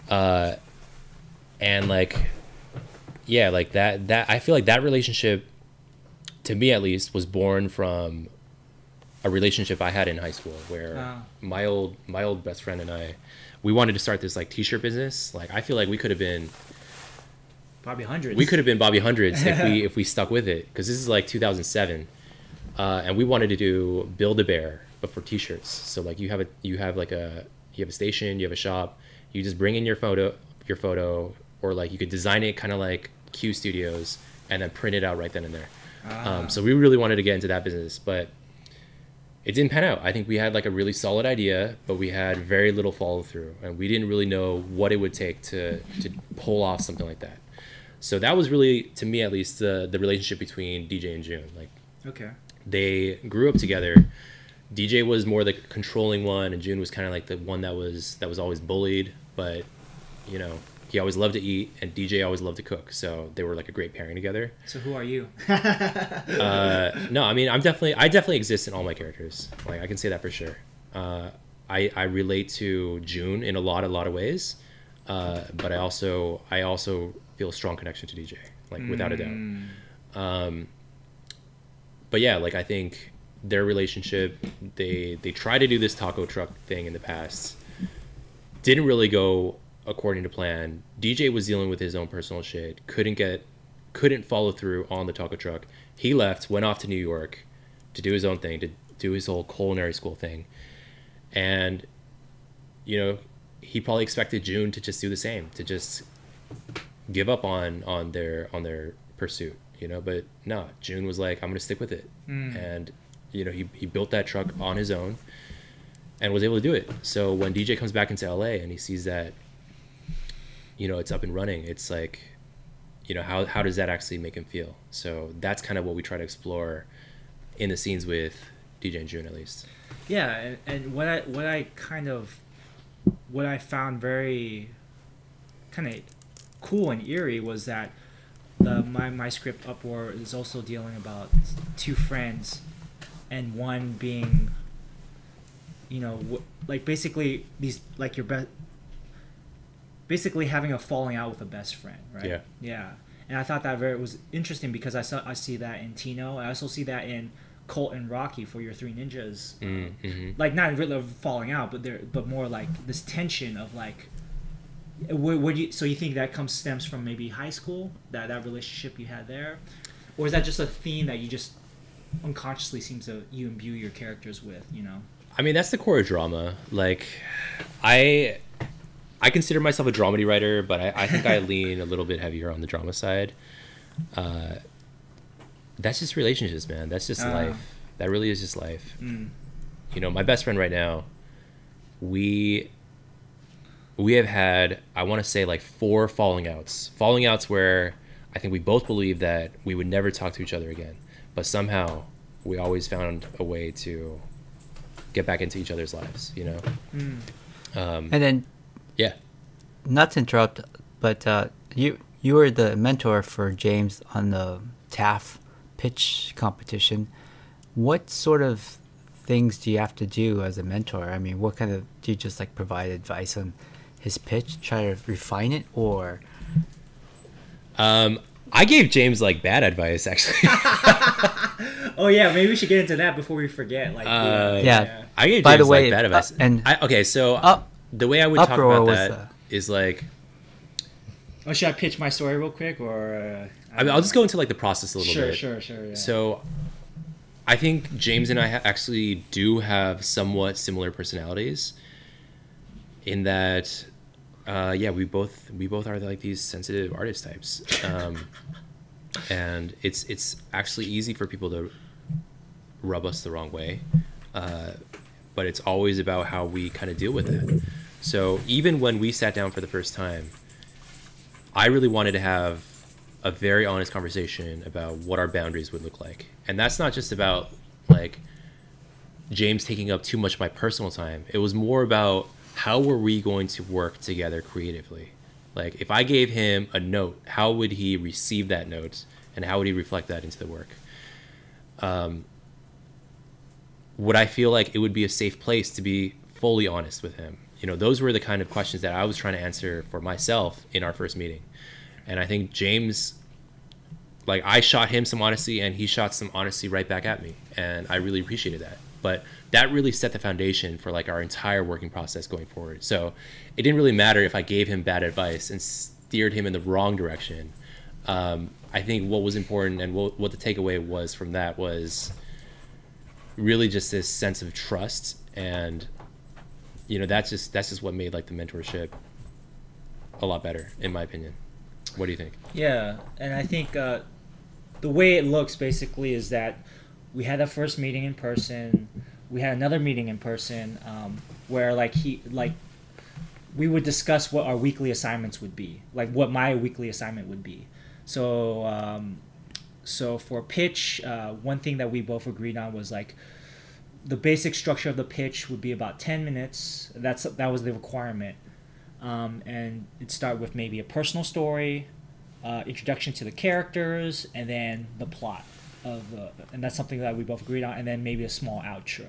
Uh, and like, yeah, like that that I feel like that relationship, to me at least, was born from a relationship I had in high school where Ah. my old my old best friend and I, we wanted to start this like T-shirt business. Like I feel like we could have been probably hundreds. we could have been Bobby Hundreds if we [LAUGHS] if we stuck with it because this is like 2007, uh, and we wanted to do Build a Bear but for T-shirts. So like you have a you have like a you have a station, you have a shop, you just bring in your photo your photo, or like you could design it kind of like Q Studios and then print it out right then and there. Ah. Um, so we really wanted to get into that business, but it didn't pan out. I think we had like a really solid idea, but we had very little follow through, and we didn't really know what it would take to to pull off something like that. So that was really, to me at least, the the relationship between DJ and June. Like okay. They grew up together. DJ was more the controlling one, and June was kind of like the one that was that was always bullied. But you know, he always loved to eat, and DJ always loved to cook. So they were like a great pairing together. So who are you? [LAUGHS] Uh, no, I mean, I'm definitely, I definitely exist in all my characters. Like, I can say that for sure. Uh, I, I relate to June in a lot, a lot of ways. Uh, but I also, I also feel a strong connection to DJ, like without a doubt. Mm. Um, but yeah, like I think their relationship, they, they tried to do this taco truck thing in the past. Didn't really go according to plan. DJ was dealing with his own personal shit. Couldn't get, couldn't follow through on the taco truck. He left, went off to New York to do his own thing, to do his whole culinary school thing, and you know, he probably expected June to just do the same, to just give up on on their on their pursuit, you know. But no, June was like, I'm gonna stick with it, Mm. and you know, he he built that truck on his own, and was able to do it. So when DJ comes back into LA and he sees that, you know, it's up and running, it's like, you know, how how does that actually make him feel? So that's kind of what we try to explore in the scenes with DJ and June, at least. Yeah, and, and what I what I kind of what I found very kind of cool and eerie was that the my my script Upwar is also dealing about two friends, and one being, you know, like basically these like your best, basically having a falling out with a best friend, right? Yeah. Yeah, and I thought that very was interesting because I saw I see that in Tino. I also see that in Colt and Rocky for your three ninjas. Mm, mhm. Like not really falling out, but there, but more like this tension of like. What, what do you, so you think that comes stems from maybe high school that that relationship you had there, or is that just a theme that you just unconsciously seems to you imbue your characters with? You know. I mean, that's the core of drama. Like, I I consider myself a dramedy writer, but I, I think I [LAUGHS] lean a little bit heavier on the drama side. Uh, that's just relationships, man. That's just Ah. life. That really is just life. Mm. You know, my best friend right now, we we have had I want to say like four falling outs. Falling outs where I think we both believe that we would never talk to each other again, but somehow we always found a way to get back into each other's lives. You know. Mm. Um, And then, yeah. not to interrupt, but uh, you you were the mentor for James on the TAF pitch competition. What sort of things do you have to do as a mentor? I mean, what kind of do you just like provide advice on his pitch, try to refine it, or Um, I gave James like bad advice actually. [LAUGHS] [LAUGHS] Oh yeah, maybe we should get into that before we forget. Like, Uh, Yeah. I gave By James the way, like bad uh, advice. and- I, okay, so Up- the way I would talk about was, that uh, is like Oh, should I pitch my story real quick, or? Uh, I mean, I'll just go into like the process a little Sure, bit. sure, sure. Yeah. So, I think James and I ha- actually do have somewhat similar personalities. In that, uh, yeah, we both we both are like these sensitive artist types, um, and it's it's actually easy for people to rub us the wrong way, uh, but it's always about how we kind of deal with it. So even when we sat down for the first time, I really wanted to have a very honest conversation about what our boundaries would look like. And that's not just about like James taking up too much of my personal time. It was more about how were we going to work together creatively? Like if I gave him a note, how would he receive that note and how would he reflect that into the work? Um, would I feel like it would be a safe place to be fully honest with him? You know, those were the kind of questions that I was trying to answer for myself in our first meeting. And I think James, like, I shot him some honesty and he shot some honesty right back at me. And I really appreciated that. But that really set the foundation for like our entire working process going forward. So it didn't really matter if I gave him bad advice and steered him in the wrong direction. Um, I think what was important and what, what the takeaway was from that was really just this sense of trust and you know that's just that's just what made like the mentorship a lot better in my opinion what do you think Yeah, and I think uh, the way it looks basically is that we had a first meeting in person. We had another meeting in person um, where like he like we would discuss what our weekly assignments would be, like what my weekly assignment would be. So um, so for pitch, uh, one thing that we both agreed on was like the basic structure of the pitch would be about ten minutes. That's that was the requirement um, and it'd start with maybe a personal story, uh, introduction to the characters, and then the plot of the, and that's something that we both agreed on, and then maybe a small outro,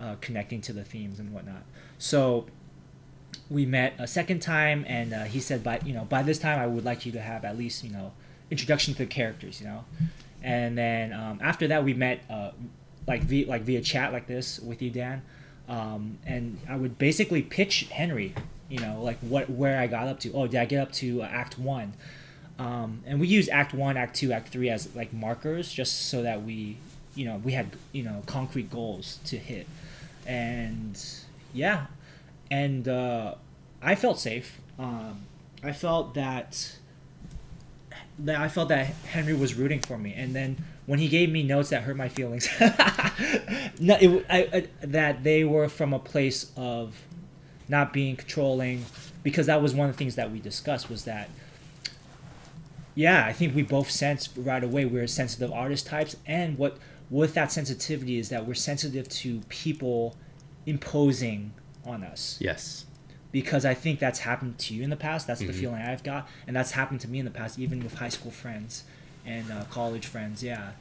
uh, connecting to the themes and whatnot. So we met a second time, and uh, he said, by you know, by this time I would like you to have at least you know, introduction to the characters, you know, and then um, after that we met uh, like via like via chat like this with you, Dan. Um, and I would basically pitch Henry, you know, like what where I got up to. Oh, did I get up to uh, Act One? Um, and we use Act One, Act Two, Act Three as like markers, just so that we, you know, we had you know concrete goals to hit, and yeah, and uh, I felt safe. Um, I felt that that I felt that Henry was rooting for me, and then when he gave me notes that hurt my feelings, [LAUGHS] no, it, I, I, that they were from a place of not being controlling, because that was one of the things that we discussed was that. Yeah, I think we both sense right away we're sensitive artist types, and what with that sensitivity is that we're sensitive to people imposing on us yes because I think that's happened to you in the past. That's the Mhm. feeling I've got, and that's happened to me in the past, even with high school friends and uh, college friends. Yeah,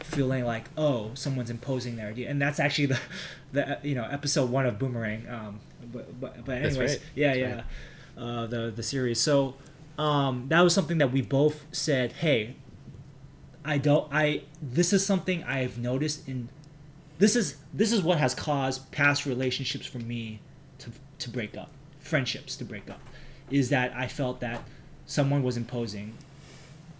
feeling like oh, someone's imposing their idea, and that's actually the, [LAUGHS] the uh, you know episode one of Boomerang. Um, but but, but anyways, right. yeah, That's yeah, uh, the the series. So um, that was something that we both said. Hey, I don't. I this is something I've noticed in this is this is what has caused past relationships for me to to break up, friendships to break up, is that I felt that someone was imposing,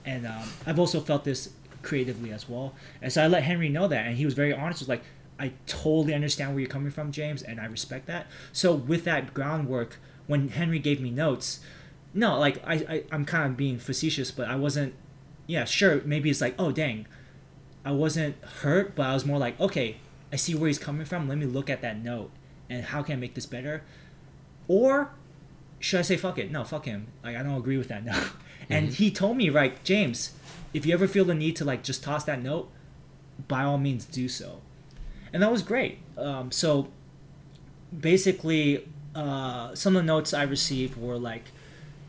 and um, I've also felt this creatively as well. And so I let Henry know that, and he was very honest. Was like, I totally understand where you're coming from, James, and I respect that. So with that groundwork, when Henry gave me notes, no, like I, I I'm kind of being facetious, but I wasn't. Yeah, sure. Maybe it's like, oh dang, I wasn't hurt, but I was more like, okay, I see where he's coming from. Let me look at that note and how can I make this better? Or should I say fuck it? No, fuck him. Like I don't agree with that [LAUGHS] note. And he told me, right, James, if you ever feel the need to like just toss that note, by all means do so. And that was great. Um, so basically, uh, some of the notes I received were like,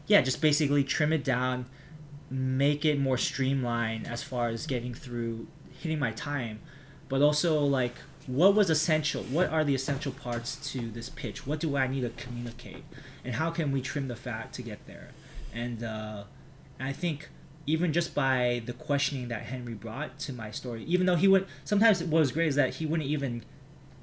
yeah, just basically trim it down, make it more streamlined as far as getting through hitting my time, but also like what was essential? What are the essential parts to this pitch? What do i need to communicate? And how can we trim the fat to get there? And uh, i think even just by the questioning that henry brought to my story even though he would sometimes what was great is that he wouldn't even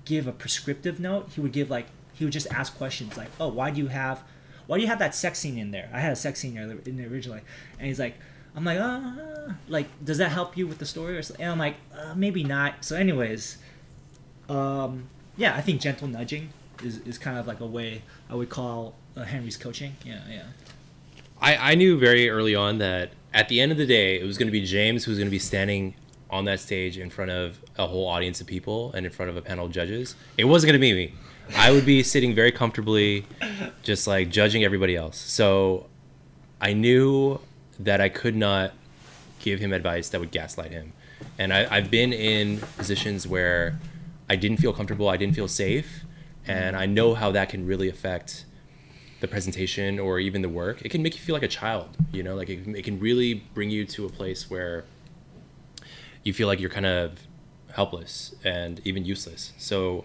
give a prescriptive note. He would give like he would just ask questions like oh why do you have why do you have that sex scene in there i had a sex scene in there originally and he's like i'm like uh like does that help you with the story or something and i'm like uh, maybe not so anyways um, yeah, I think gentle nudging is, is kind of like a way I would call uh, Henry's coaching. Yeah, yeah. I, I knew very early on that at the end of the day, it was going to be James who was going to be standing on that stage in front of a whole audience of people and in front of a panel of judges. It wasn't going to be me. I would be sitting very comfortably, just like judging everybody else. So I knew that I could not give him advice that would gaslight him. And I, I've been in positions where I didn't feel comfortable. I didn't feel safe, and I know how that can really affect the presentation or even the work. It can make you feel like a child. You know, like it, it can really bring you to a place where you feel like you're kind of helpless and even useless. So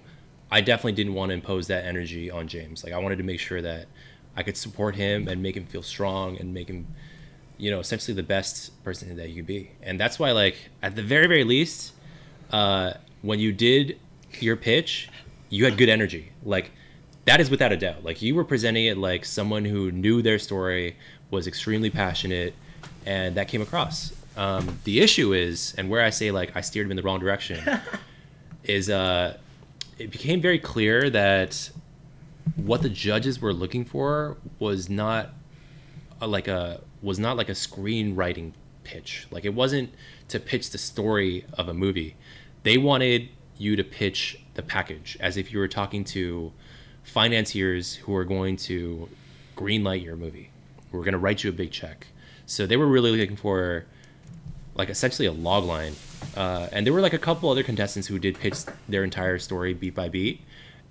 I definitely didn't want to impose that energy on James. Like I wanted to make sure that I could support him and make him feel strong and make him, you know, essentially the best person that you could be. And that's why, like, at the very, very least, uh, when you did your pitch, you had good energy. Like that is without a doubt. Like you were presenting it like someone who knew their story, was extremely passionate, and that came across. Um, the issue is, and where I say like I steered him in the wrong direction, [LAUGHS] is uh, it became very clear that what the judges were looking for was not a, like a was not like a screenwriting pitch. Like it wasn't to pitch the story of a movie. They wanted you to pitch the package as if you were talking to financiers who are going to greenlight your movie, who are going to write you a big check. So they were really looking for like essentially a log line. Uh, and there were like a couple other contestants who did pitch their entire story beat by beat,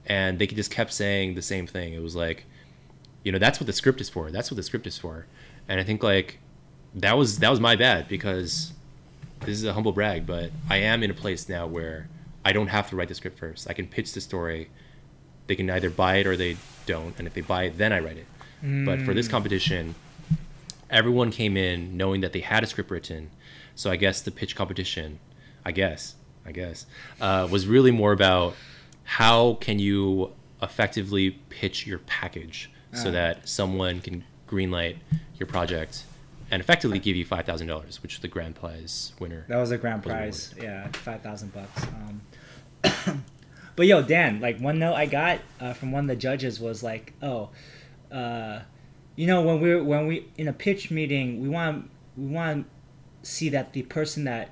and they just kept saying the same thing. It was like, you know, that's what the script is for. That's what the script is for. And I think like that was that was my bad because this is a humble brag, but I am in a place now where I don't have to write the script first. I can pitch the story. They can either buy it or they don't, and if they buy it, then I write it. Mm. But for this mm. competition, everyone came in knowing that they had a script written. So I guess the pitch competition, I guess, I guess, uh, was really more about how can you effectively pitch your package so ah. that someone can greenlight your project and effectively give you five thousand dollars, which the grand prize winner. That was a grand prize, yeah, five thousand bucks. Um, [COUGHS] but yo, Dan, like one note I got uh, from one of the judges was like, oh, uh, you know, when we're when we in a pitch meeting, we want we want to see that the person that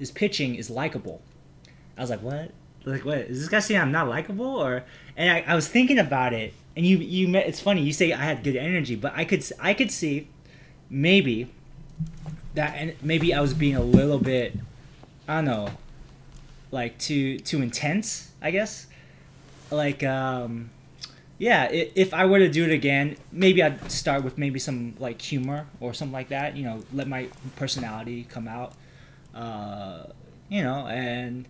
is pitching is likable. I was like, what? Like, what is this guy saying? I'm not likable, or? And I, I was thinking about it, and you you met. It's funny you say I had good energy, but I could I could see maybe that and maybe I was being a little bit I don't know like too too intense, I guess. Like um yeah, if I were to do it again, maybe I'd start with maybe some like humor or something like that. You know, let my personality come out. Uh, you know, and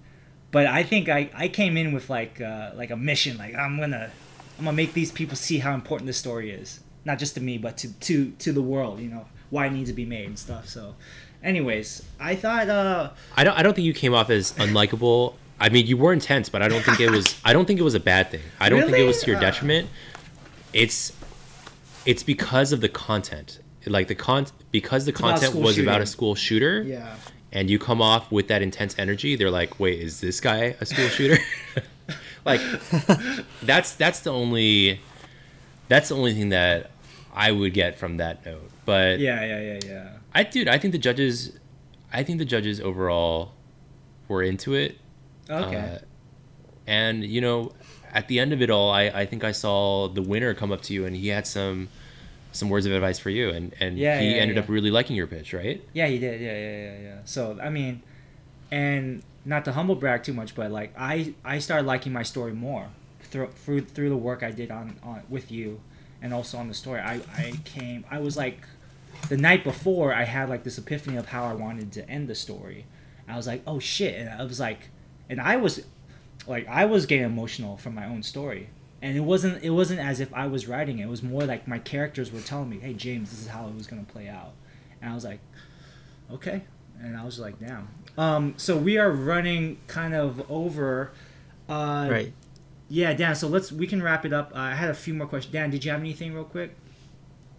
but I think I, I came in with like uh, like a mission. Like I'm gonna I'm gonna make these people see how important this story is, not just to me, but to to to the world. You know, why it needs to be made and stuff. So anyways, I thought. Uh, I don't. I don't think you came off as unlikable. I mean, you were intense, but I don't think it was. [LAUGHS] I don't think it was a bad thing. I don't think it was to your detriment. It's, it's because of the content. Like the con, because the content was about a school shooter. Yeah. And you come off with that intense energy, they're like, "Wait, is this guy a school shooter?" [LAUGHS] like, that's that's the only that's the only thing that I would get from that note. But Yeah, yeah, yeah, yeah. I, dude, I think the judges, I think the judges overall were into it. Okay. Uh, and you know, at the end of it all, I, I think I saw the winner come up to you and he had some some words of advice for you and, and Yeah, he yeah, ended yeah. up really liking your pitch, right? Yeah, he did. Yeah, yeah, yeah, yeah. So I mean, and not to humble brag too much, but like I I started liking my story more through through through the work I did on on with you, and also on the story. I I came. I was like, the night before I had like this epiphany of how I wanted to end the story. I was like, oh shit, and I was like, and I was, like I was getting emotional from my own story. And it wasn't. It wasn't as if I was writing it. It was more like my characters were telling me, "Hey, James, this is how it was gonna play out." And I was like, okay and i was like damn um so we are running kind of over uh right. yeah dan so let's we can wrap it up uh, i had a few more questions dan did you have anything real quick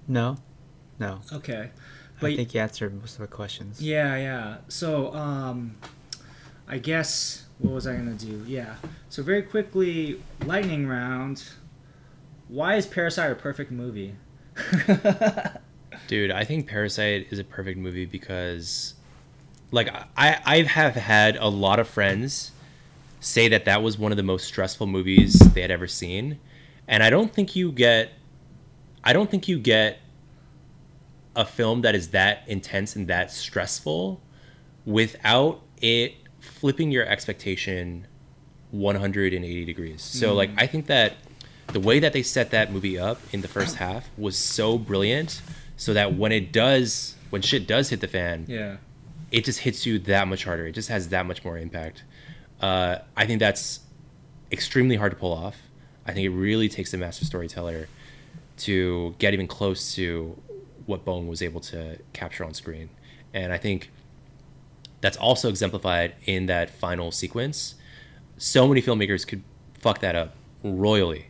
No, no. okay I think you answered most of the questions. yeah yeah so um i guess what was i gonna do? Yeah. So very quickly lightning round. Why is parasite a perfect movie? Dude, I think Parasite is a perfect movie because, like, I I have had a lot of friends say that that was one of the most stressful movies they had ever seen, and I don't think you get, I don't think you get a film that is that intense and that stressful without it flipping your expectation 180 degrees. So like I think that the way that they set that movie up in the first [COUGHS] half was so brilliant so that when it does when shit does hit the fan, yeah it just hits you that much harder. It just has that much more impact. Uh, I think that's extremely hard to pull off. I think it really takes a master storyteller to get even close to what Bong was able to capture on screen. And I think that's also exemplified in that final sequence. So many filmmakers could fuck that up royally.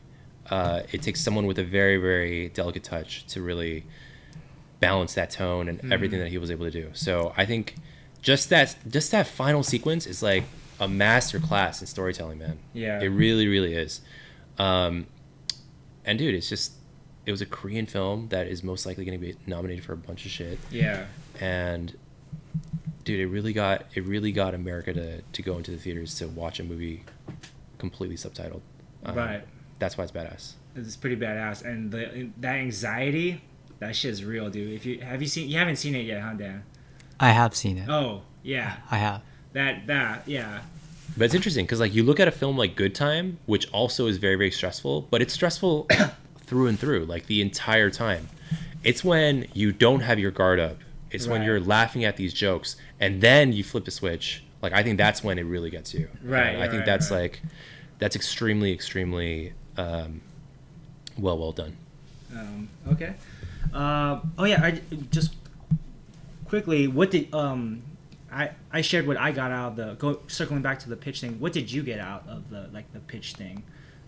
Uh, it takes someone with a very, very delicate touch to really balance that tone and everything that he was able to do. So I think just that just that final sequence is like a master class in storytelling, man. Yeah. It really, really is. Um, and dude, it's just it was a Korean film that is most likely going to be nominated for a bunch of shit. yeah And dude, it really got it really got America to to go into the theaters to watch a movie completely subtitled. Um, Right. That's why it's badass. it's pretty badass and the that anxiety that shit is real dude if you have you seen you haven't seen it yet huh dan I have seen it. oh yeah I have. that that yeah But it's interesting because like you look at a film like Good Time, which also is very very stressful, but it's stressful [COUGHS] through and through, like the entire time. It's when you don't have your guard up. It's when you're laughing at these jokes, and then you flip the switch. Like I think that's when it really gets you. Right, And I think right, that's right. like that's extremely extremely um, well well done. um, okay uh, oh yeah i just quickly what did um I, I shared what I got out of the go circling back to the pitch thing. What did you get out of the like the pitch thing?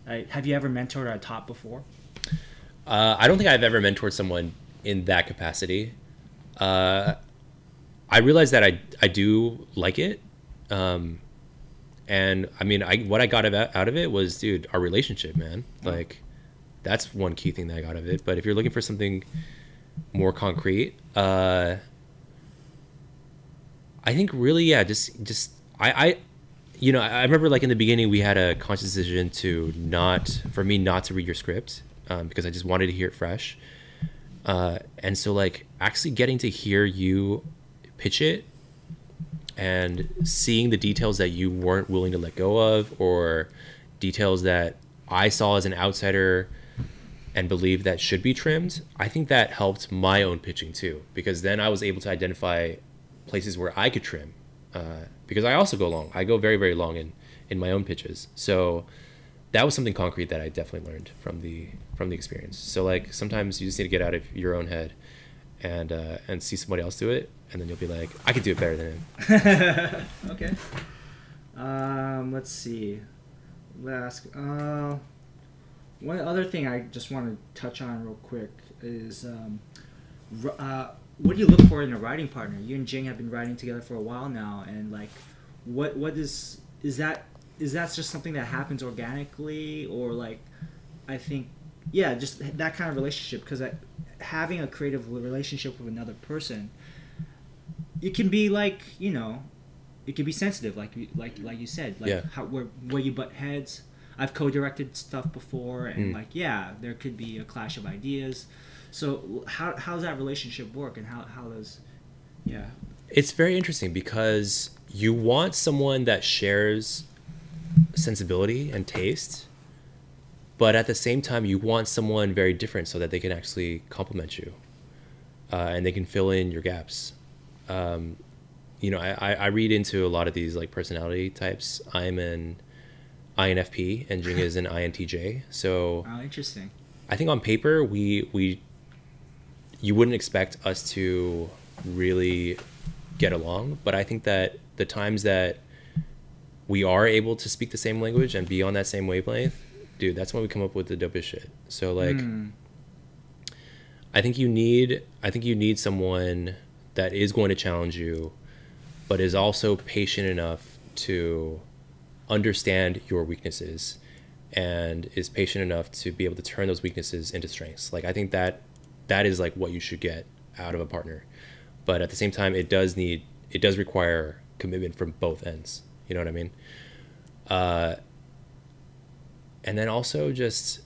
Uh, have you ever mentored a top before? Uh, I don't think I've ever mentored someone in that capacity. Uh, I realize that I I do like it, um, and I mean, I what I got out of it was, dude, our relationship, man. Like, that's one key thing that I got out of it. But if you're looking for something more concrete, uh, I think really, yeah, just just I I. You know, I remember like in the beginning we had a conscious decision to not, for me, not to read your script um, because I just wanted to hear it fresh. Uh, and so like actually getting to hear you pitch it and seeing the details that you weren't willing to let go of or details that I saw as an outsider and believe that should be trimmed, I think that helped my own pitching too because then I was able to identify places where I could trim uh, because I also go long. I go very very long in in my own pitches. So that was something concrete that I definitely learned from the from the experience. So like sometimes you just need to get out of your own head and uh, and see somebody else do it, and then you'll be like, I could do it better than him. [LAUGHS] okay. Um, let's see. Last. Uh, one other thing I just want to touch on real quick is um, uh, what do you look for in a writing partner? You and Jing have been writing together for a while now, and like, what what is is that is that just something that happens organically, or like, I think, yeah, just that kind of relationship because having a creative relationship with another person, it can be like you know, it can be sensitive, like you like like you said, like Yeah. how where where you butt heads. I've co-directed stuff before, and Mm. like yeah, there could be a clash of ideas. So how how does that relationship work, and how how does yeah It's very interesting because you want someone that shares sensibility and taste, but at the same time, you want someone very different so that they can actually complement you uh, and they can fill in your gaps. Um, you know, I, I- read into a lot of these like personality types. I'm an INFP and Jing is an INTJ. So oh interesting I think on paper we we you wouldn't expect us to really get along, but I think that the times that we are able to speak the same language and be on that same wavelength, dude, that's when we come up with the dopest shit. So like Hmm. I think you need I think you need someone that is going to challenge you but is also patient enough to understand your weaknesses and is patient enough to be able to turn those weaknesses into strengths. Like I think that that is like what you should get out of a partner. But at the same time it does need it does require commitment from both ends. You know what I mean? Uh and then also just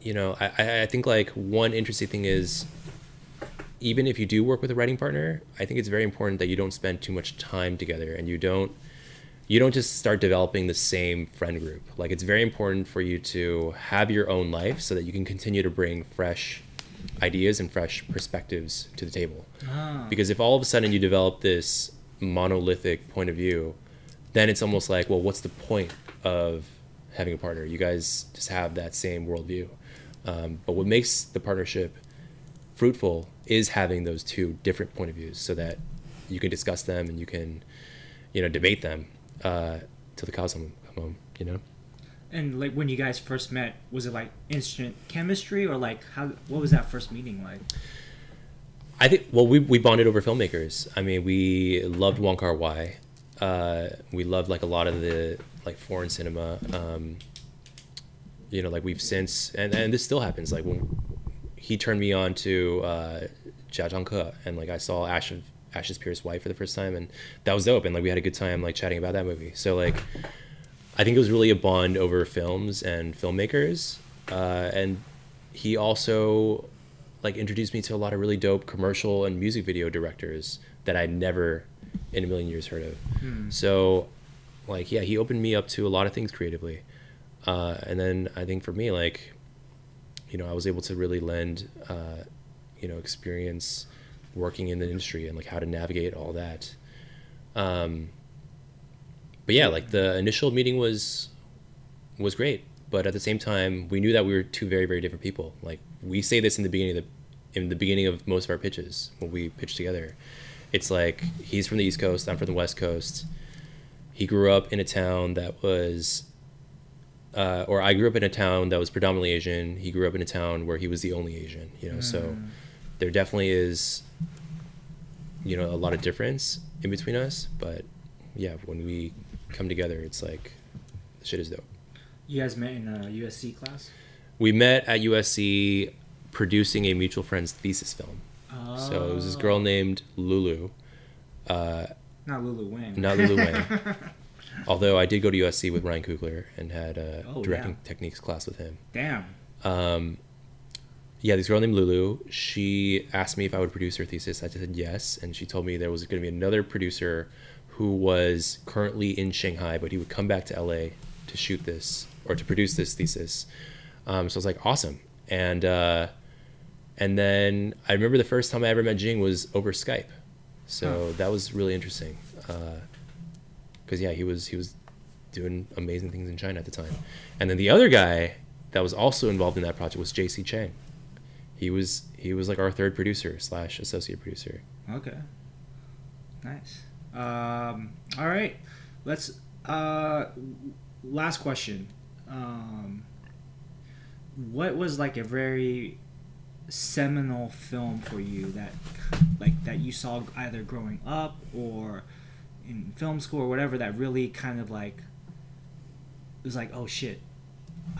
you know, I, I- think like one interesting thing is even if you do work with a writing partner, I think it's very important that you don't spend too much time together and you don't you don't just start developing the same friend group. Like it's very important for you to have your own life so that you can continue to bring fresh ideas and fresh perspectives to the table. Ah. Because if all of a sudden you develop this monolithic point of view, then it's almost like, well, what's the point of having a partner? You guys just have that same worldview. Um, but what makes the partnership fruitful is having those two different point of views so that you can discuss them and you can, you know, debate them uh, till the cows come home, you know? And like when you guys first met, was it like instant chemistry or like how? What was that first meeting like? I think well we we bonded over filmmakers. I mean, we loved Wong Kar Wai. Uh, we loved like a lot of the like foreign cinema. Um, you know, like we've since and and this still happens. Like when he turned me on to uh, Jia Zhang Ke, and like I saw Ash of Ash Is Purest White for the first time, and that was dope. And like we had a good time like chatting about that movie. So like, I think it was really a bond over films and filmmakers. Uh, and he also like introduced me to a lot of really dope commercial and music video directors that I'd never in a million years heard of. So, like, yeah, he opened me up to a lot of things creatively. Uh, and then I think for me, like, you know, I was able to really lend, uh, you know, experience working in the industry and like how to navigate all that. Um, but yeah, like the initial meeting was was great, but at the same time, we knew that we were two very very different people. Like we say this in the beginning of the in the beginning of most of our pitches when we pitch together. It's like he's from the East Coast, I'm from the West Coast. He grew up in a town that was uh, or I grew up in a town that was predominantly Asian. He grew up in a town where he was the only Asian, you know. So there definitely is, you know, a lot of difference in between us. But yeah, when we come together, it's like shit is dope. You guys met in a USC class. We met at USC producing a mutual friend's thesis film. So it was this girl named Lulu, uh, Not Lulu Wang. not Lulu Wang. [LAUGHS] Although I did go to USC with Ryan Coogler and had a Oh, directing yeah. techniques class with him. Damn. um, yeah, this girl named Lulu. She asked me if I would produce her thesis. I said yes, and she told me there was going to be another producer who was currently in Shanghai, but he would come back to LA to shoot this or to produce this thesis. Um, so I was like, awesome. And uh, and then I remember the first time I ever met Jing was over Skype. So that was really interesting. Because yeah, he was he was doing amazing things in China at the time. And then the other guy that was also involved in that project was JC Chang. He was he was like our third producer slash associate producer. Okay. Nice. Um, all right. let's uh last question um what was like a very seminal film for you that like that you saw either growing up or in film school or whatever that really kind of like it was like oh shit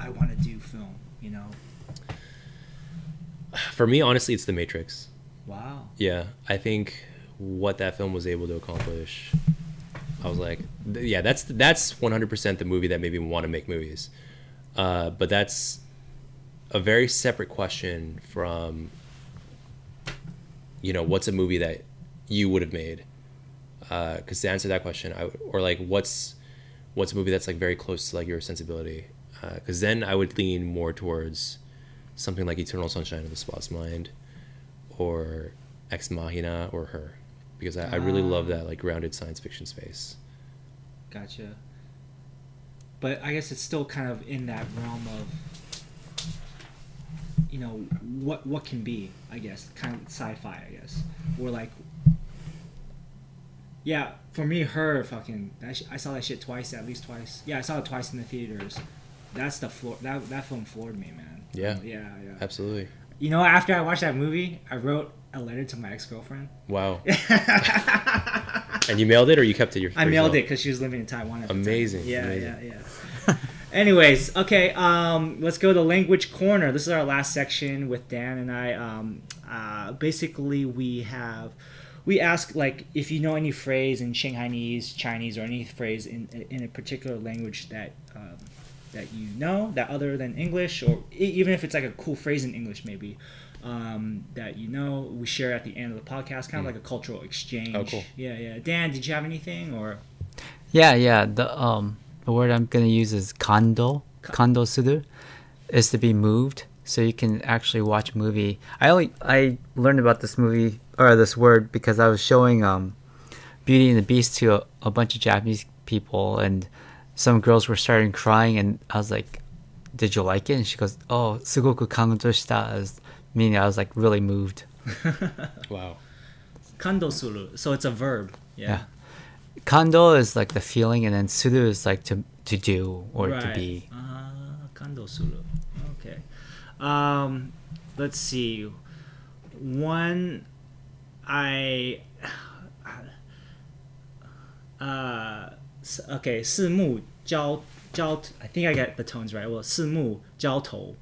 i want to do film you know For me, honestly, it's The Matrix. wow Yeah, I think what that film was able to accomplish, I was like, yeah, that's that's 100% the movie that made me want to make movies. Uh, but that's a very separate question from, you know, what's a movie that you would have made? Because to answer that question, I or like what's what's a movie that's like very close to like your sensibility? Because then I would lean more towards something like Eternal Sunshine of the Spotless Mind, or Ex Machina, or Her, because I, I really Ah. love that like grounded science fiction space. Gotcha. But I guess it's still kind of in that realm of, you know, what what can be. I guess kind of sci-fi. I guess or like, yeah. For me, her fucking. That sh- I saw that shit twice, at least twice. Yeah, I saw it twice in the theaters. That's the floor. That that film floored me, man. Yeah. Yeah, yeah. Absolutely. You know, after I watched that movie, I wrote a letter to my ex girlfriend. Wow. [LAUGHS] and you mailed it, or you kept it your? I mailed it because she was living in Taiwan. At the time. Amazing, Yeah, amazing. yeah, yeah. Anyways, okay. Um, let's go to language corner. This is our last section with Dan and I. Um, uh, basically, we have we ask like if you know any phrase in Shanghainese, Chinese, or any phrase in in a particular language that. Um, that you know that other than English, or e- even if it's like a cool phrase in English, maybe um, that you know, we share at the end of the podcast, kind of like a cultural exchange. Oh, cool. Yeah, yeah. Dan, did you have anything or? Yeah, yeah. The um the word I'm gonna use is kando. Kando suru is to be moved. So you can actually watch a movie. I only I learned about this movie or this word because I was showing um Beauty and the Beast to a, a bunch of Japanese people and some girls were starting crying and I was like, Did you like it? And she goes, Oh, sugoku kando shita as meaning I was like really moved. [LAUGHS] Wow. Kando suru. So it's a verb. Yeah. Yeah. Kando is like the feeling, and then Suru is like to to do or right. to be. Uh, Kando Suru. Okay. Um, let's see. One, I. [SIGHS] Uh, okay, 四目交交 I think I get the tones right. Well, 四目交投。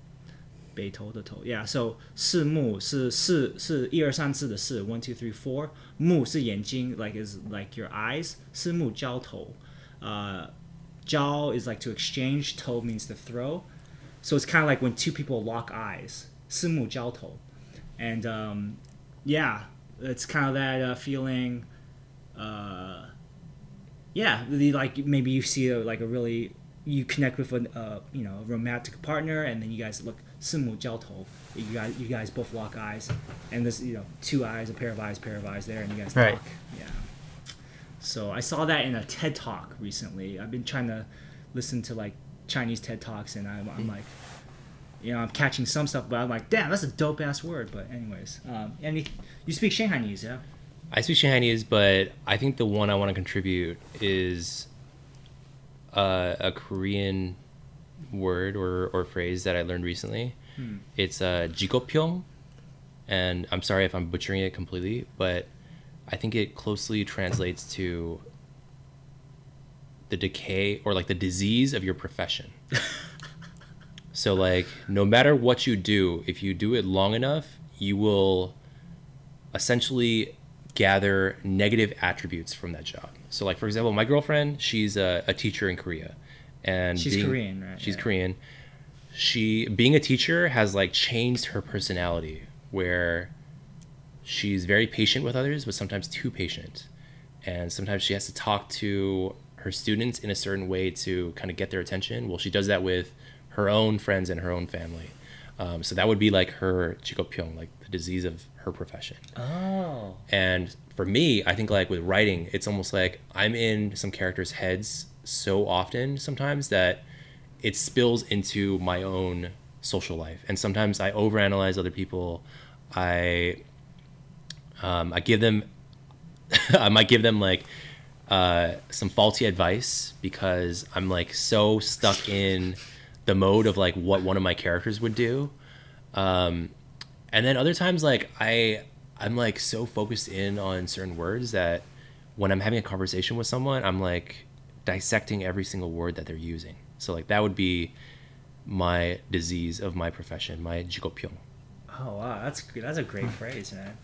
北头的头，Yeah，so 四目是四是一二三四的四，one two three four。目是眼睛，like is like your eyes，是目交头。Uh, 交 is like to exchange, toe means to throw. So it's kind of like when two people lock eyes, 四目交投. And um, yeah, it's kind of that uh, feeling. Uh, yeah, the, like maybe you see a, like a really you connect with a uh, you know romantic partner, and then you guys look 四目交投 you guys you guys both lock eyes, and there's you know two eyes, a pair of eyes, pair of eyes there, and you guys Right. talk. Yeah. So I saw that in a TED talk recently. I've been trying to listen to like Chinese TED talks, and I'm, I'm like, you know, I'm catching some stuff, but I'm like, damn, that's a dope ass word. But anyways, um, and you, you speak Shanghainese, yeah? I speak Shanghainese, but I think the one I want to contribute is uh, a Korean word or, or phrase that I learned recently. Hmm. It's uh, jigopyeong, and I'm sorry if I'm butchering it completely, but I think it closely translates to the decay or like the disease of your profession. [LAUGHS] so like no matter what you do, if you do it long enough, you will essentially gather negative attributes from that job. So, like for example, my girlfriend, she's a, a teacher in Korea, and She's being- Korean, right? She's Yeah. Korean. She being a teacher has like changed her personality, where she's very patient with others, but sometimes too patient, and sometimes she has to talk to her students in a certain way to kind of get their attention. Well, she does that with her own friends and her own family. Um, so that would be like her jigopyeong, like the disease of her profession. Oh. And for me, I think like with writing, it's almost like I'm in some characters' heads so often sometimes that it spills into my own social life. And sometimes I overanalyze other people. I um, I give them [LAUGHS] I might give them like uh, some faulty advice because I'm like so stuck in the mode of like what one of my characters would do. Um, and then other times like I I'm like so focused in on certain words that when I'm having a conversation with someone, I'm like dissecting every single word that they're using. So like that would be my disease of my profession, my jigopyeong. Oh wow, that's that's a great phrase, man.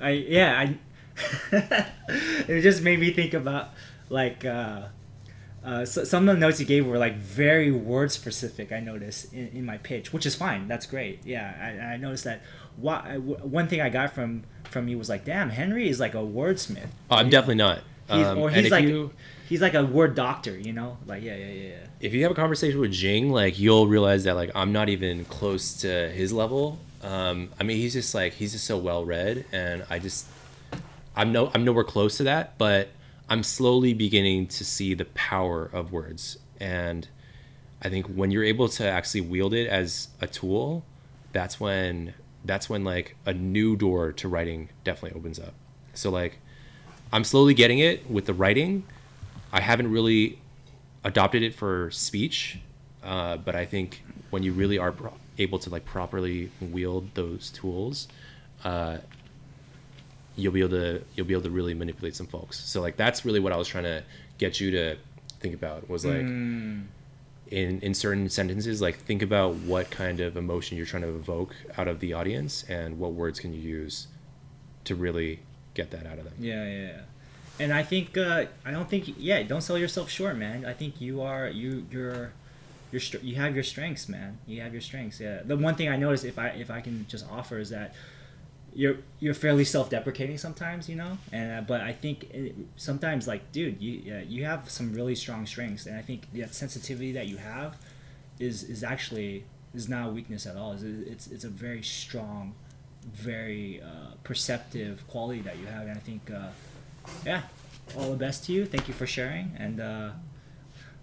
I yeah, I [LAUGHS] it just made me think about like uh, uh, so, some of the notes you gave were like very word specific. I noticed in, in my pitch, which is fine. That's great. Yeah, I, I noticed that. Why, one thing I got from from you was like, damn, Henry is like a wordsmith. Oh, I'm definitely not. He's, Um, or he's like you he's like a word doctor, you know? Like yeah, yeah, yeah. yeah. if you have a conversation with Jing, like you'll realize that like I'm not even close to his level. Um, I mean, he's just like he's just so well read, and I just I'm no I'm nowhere close to that, but I'm slowly beginning to see the power of words, and I think when you're able to actually wield it as a tool, that's when that's when like a new door to writing definitely opens up. So like I'm slowly getting it with the writing. I haven't really adopted it for speech, uh, but I think when you really are pro- able to like properly wield those tools, uh, you'll be able to you'll be able to really manipulate some folks. So like that's really what I was trying to get you to think about was like in in certain sentences like think about what kind of emotion you're trying to evoke out of the audience and what words can you use to really get that out of them. Yeah, yeah, yeah. And I think uh, I don't think yeah, don't sell yourself short, man. I think you are you you're you're you have your strengths, man. You have your strengths. Yeah. The one thing I notice if I if I can just offer is that you're you're fairly self-deprecating sometimes, you know. And uh, but I think it, sometimes like dude, you uh, you have some really strong strengths, and I think that sensitivity that you have is is actually is not a weakness at all. It's it's, it's a very strong, very uh, perceptive quality that you have, and I think. Uh, yeah, all the best to you. Thank you for sharing, and uh,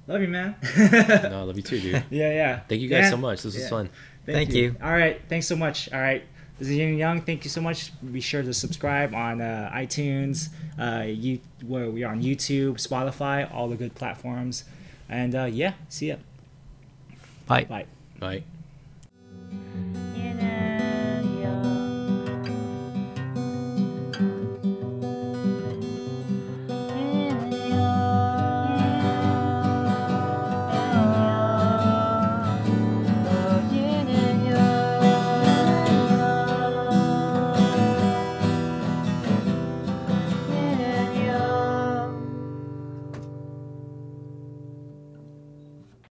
love you, man. [LAUGHS] no, I love you too, dude. [LAUGHS] yeah, yeah. Thank you guys Yeah. so much. This was Yeah. fun. Thank you. All right, thanks so much. All right, this is Yin Young. Thank you so much. Be sure to subscribe on uh, iTunes. Uh, you where we are on YouTube, Spotify, all the good platforms, and uh, yeah, see ya. Bye. Bye. Bye.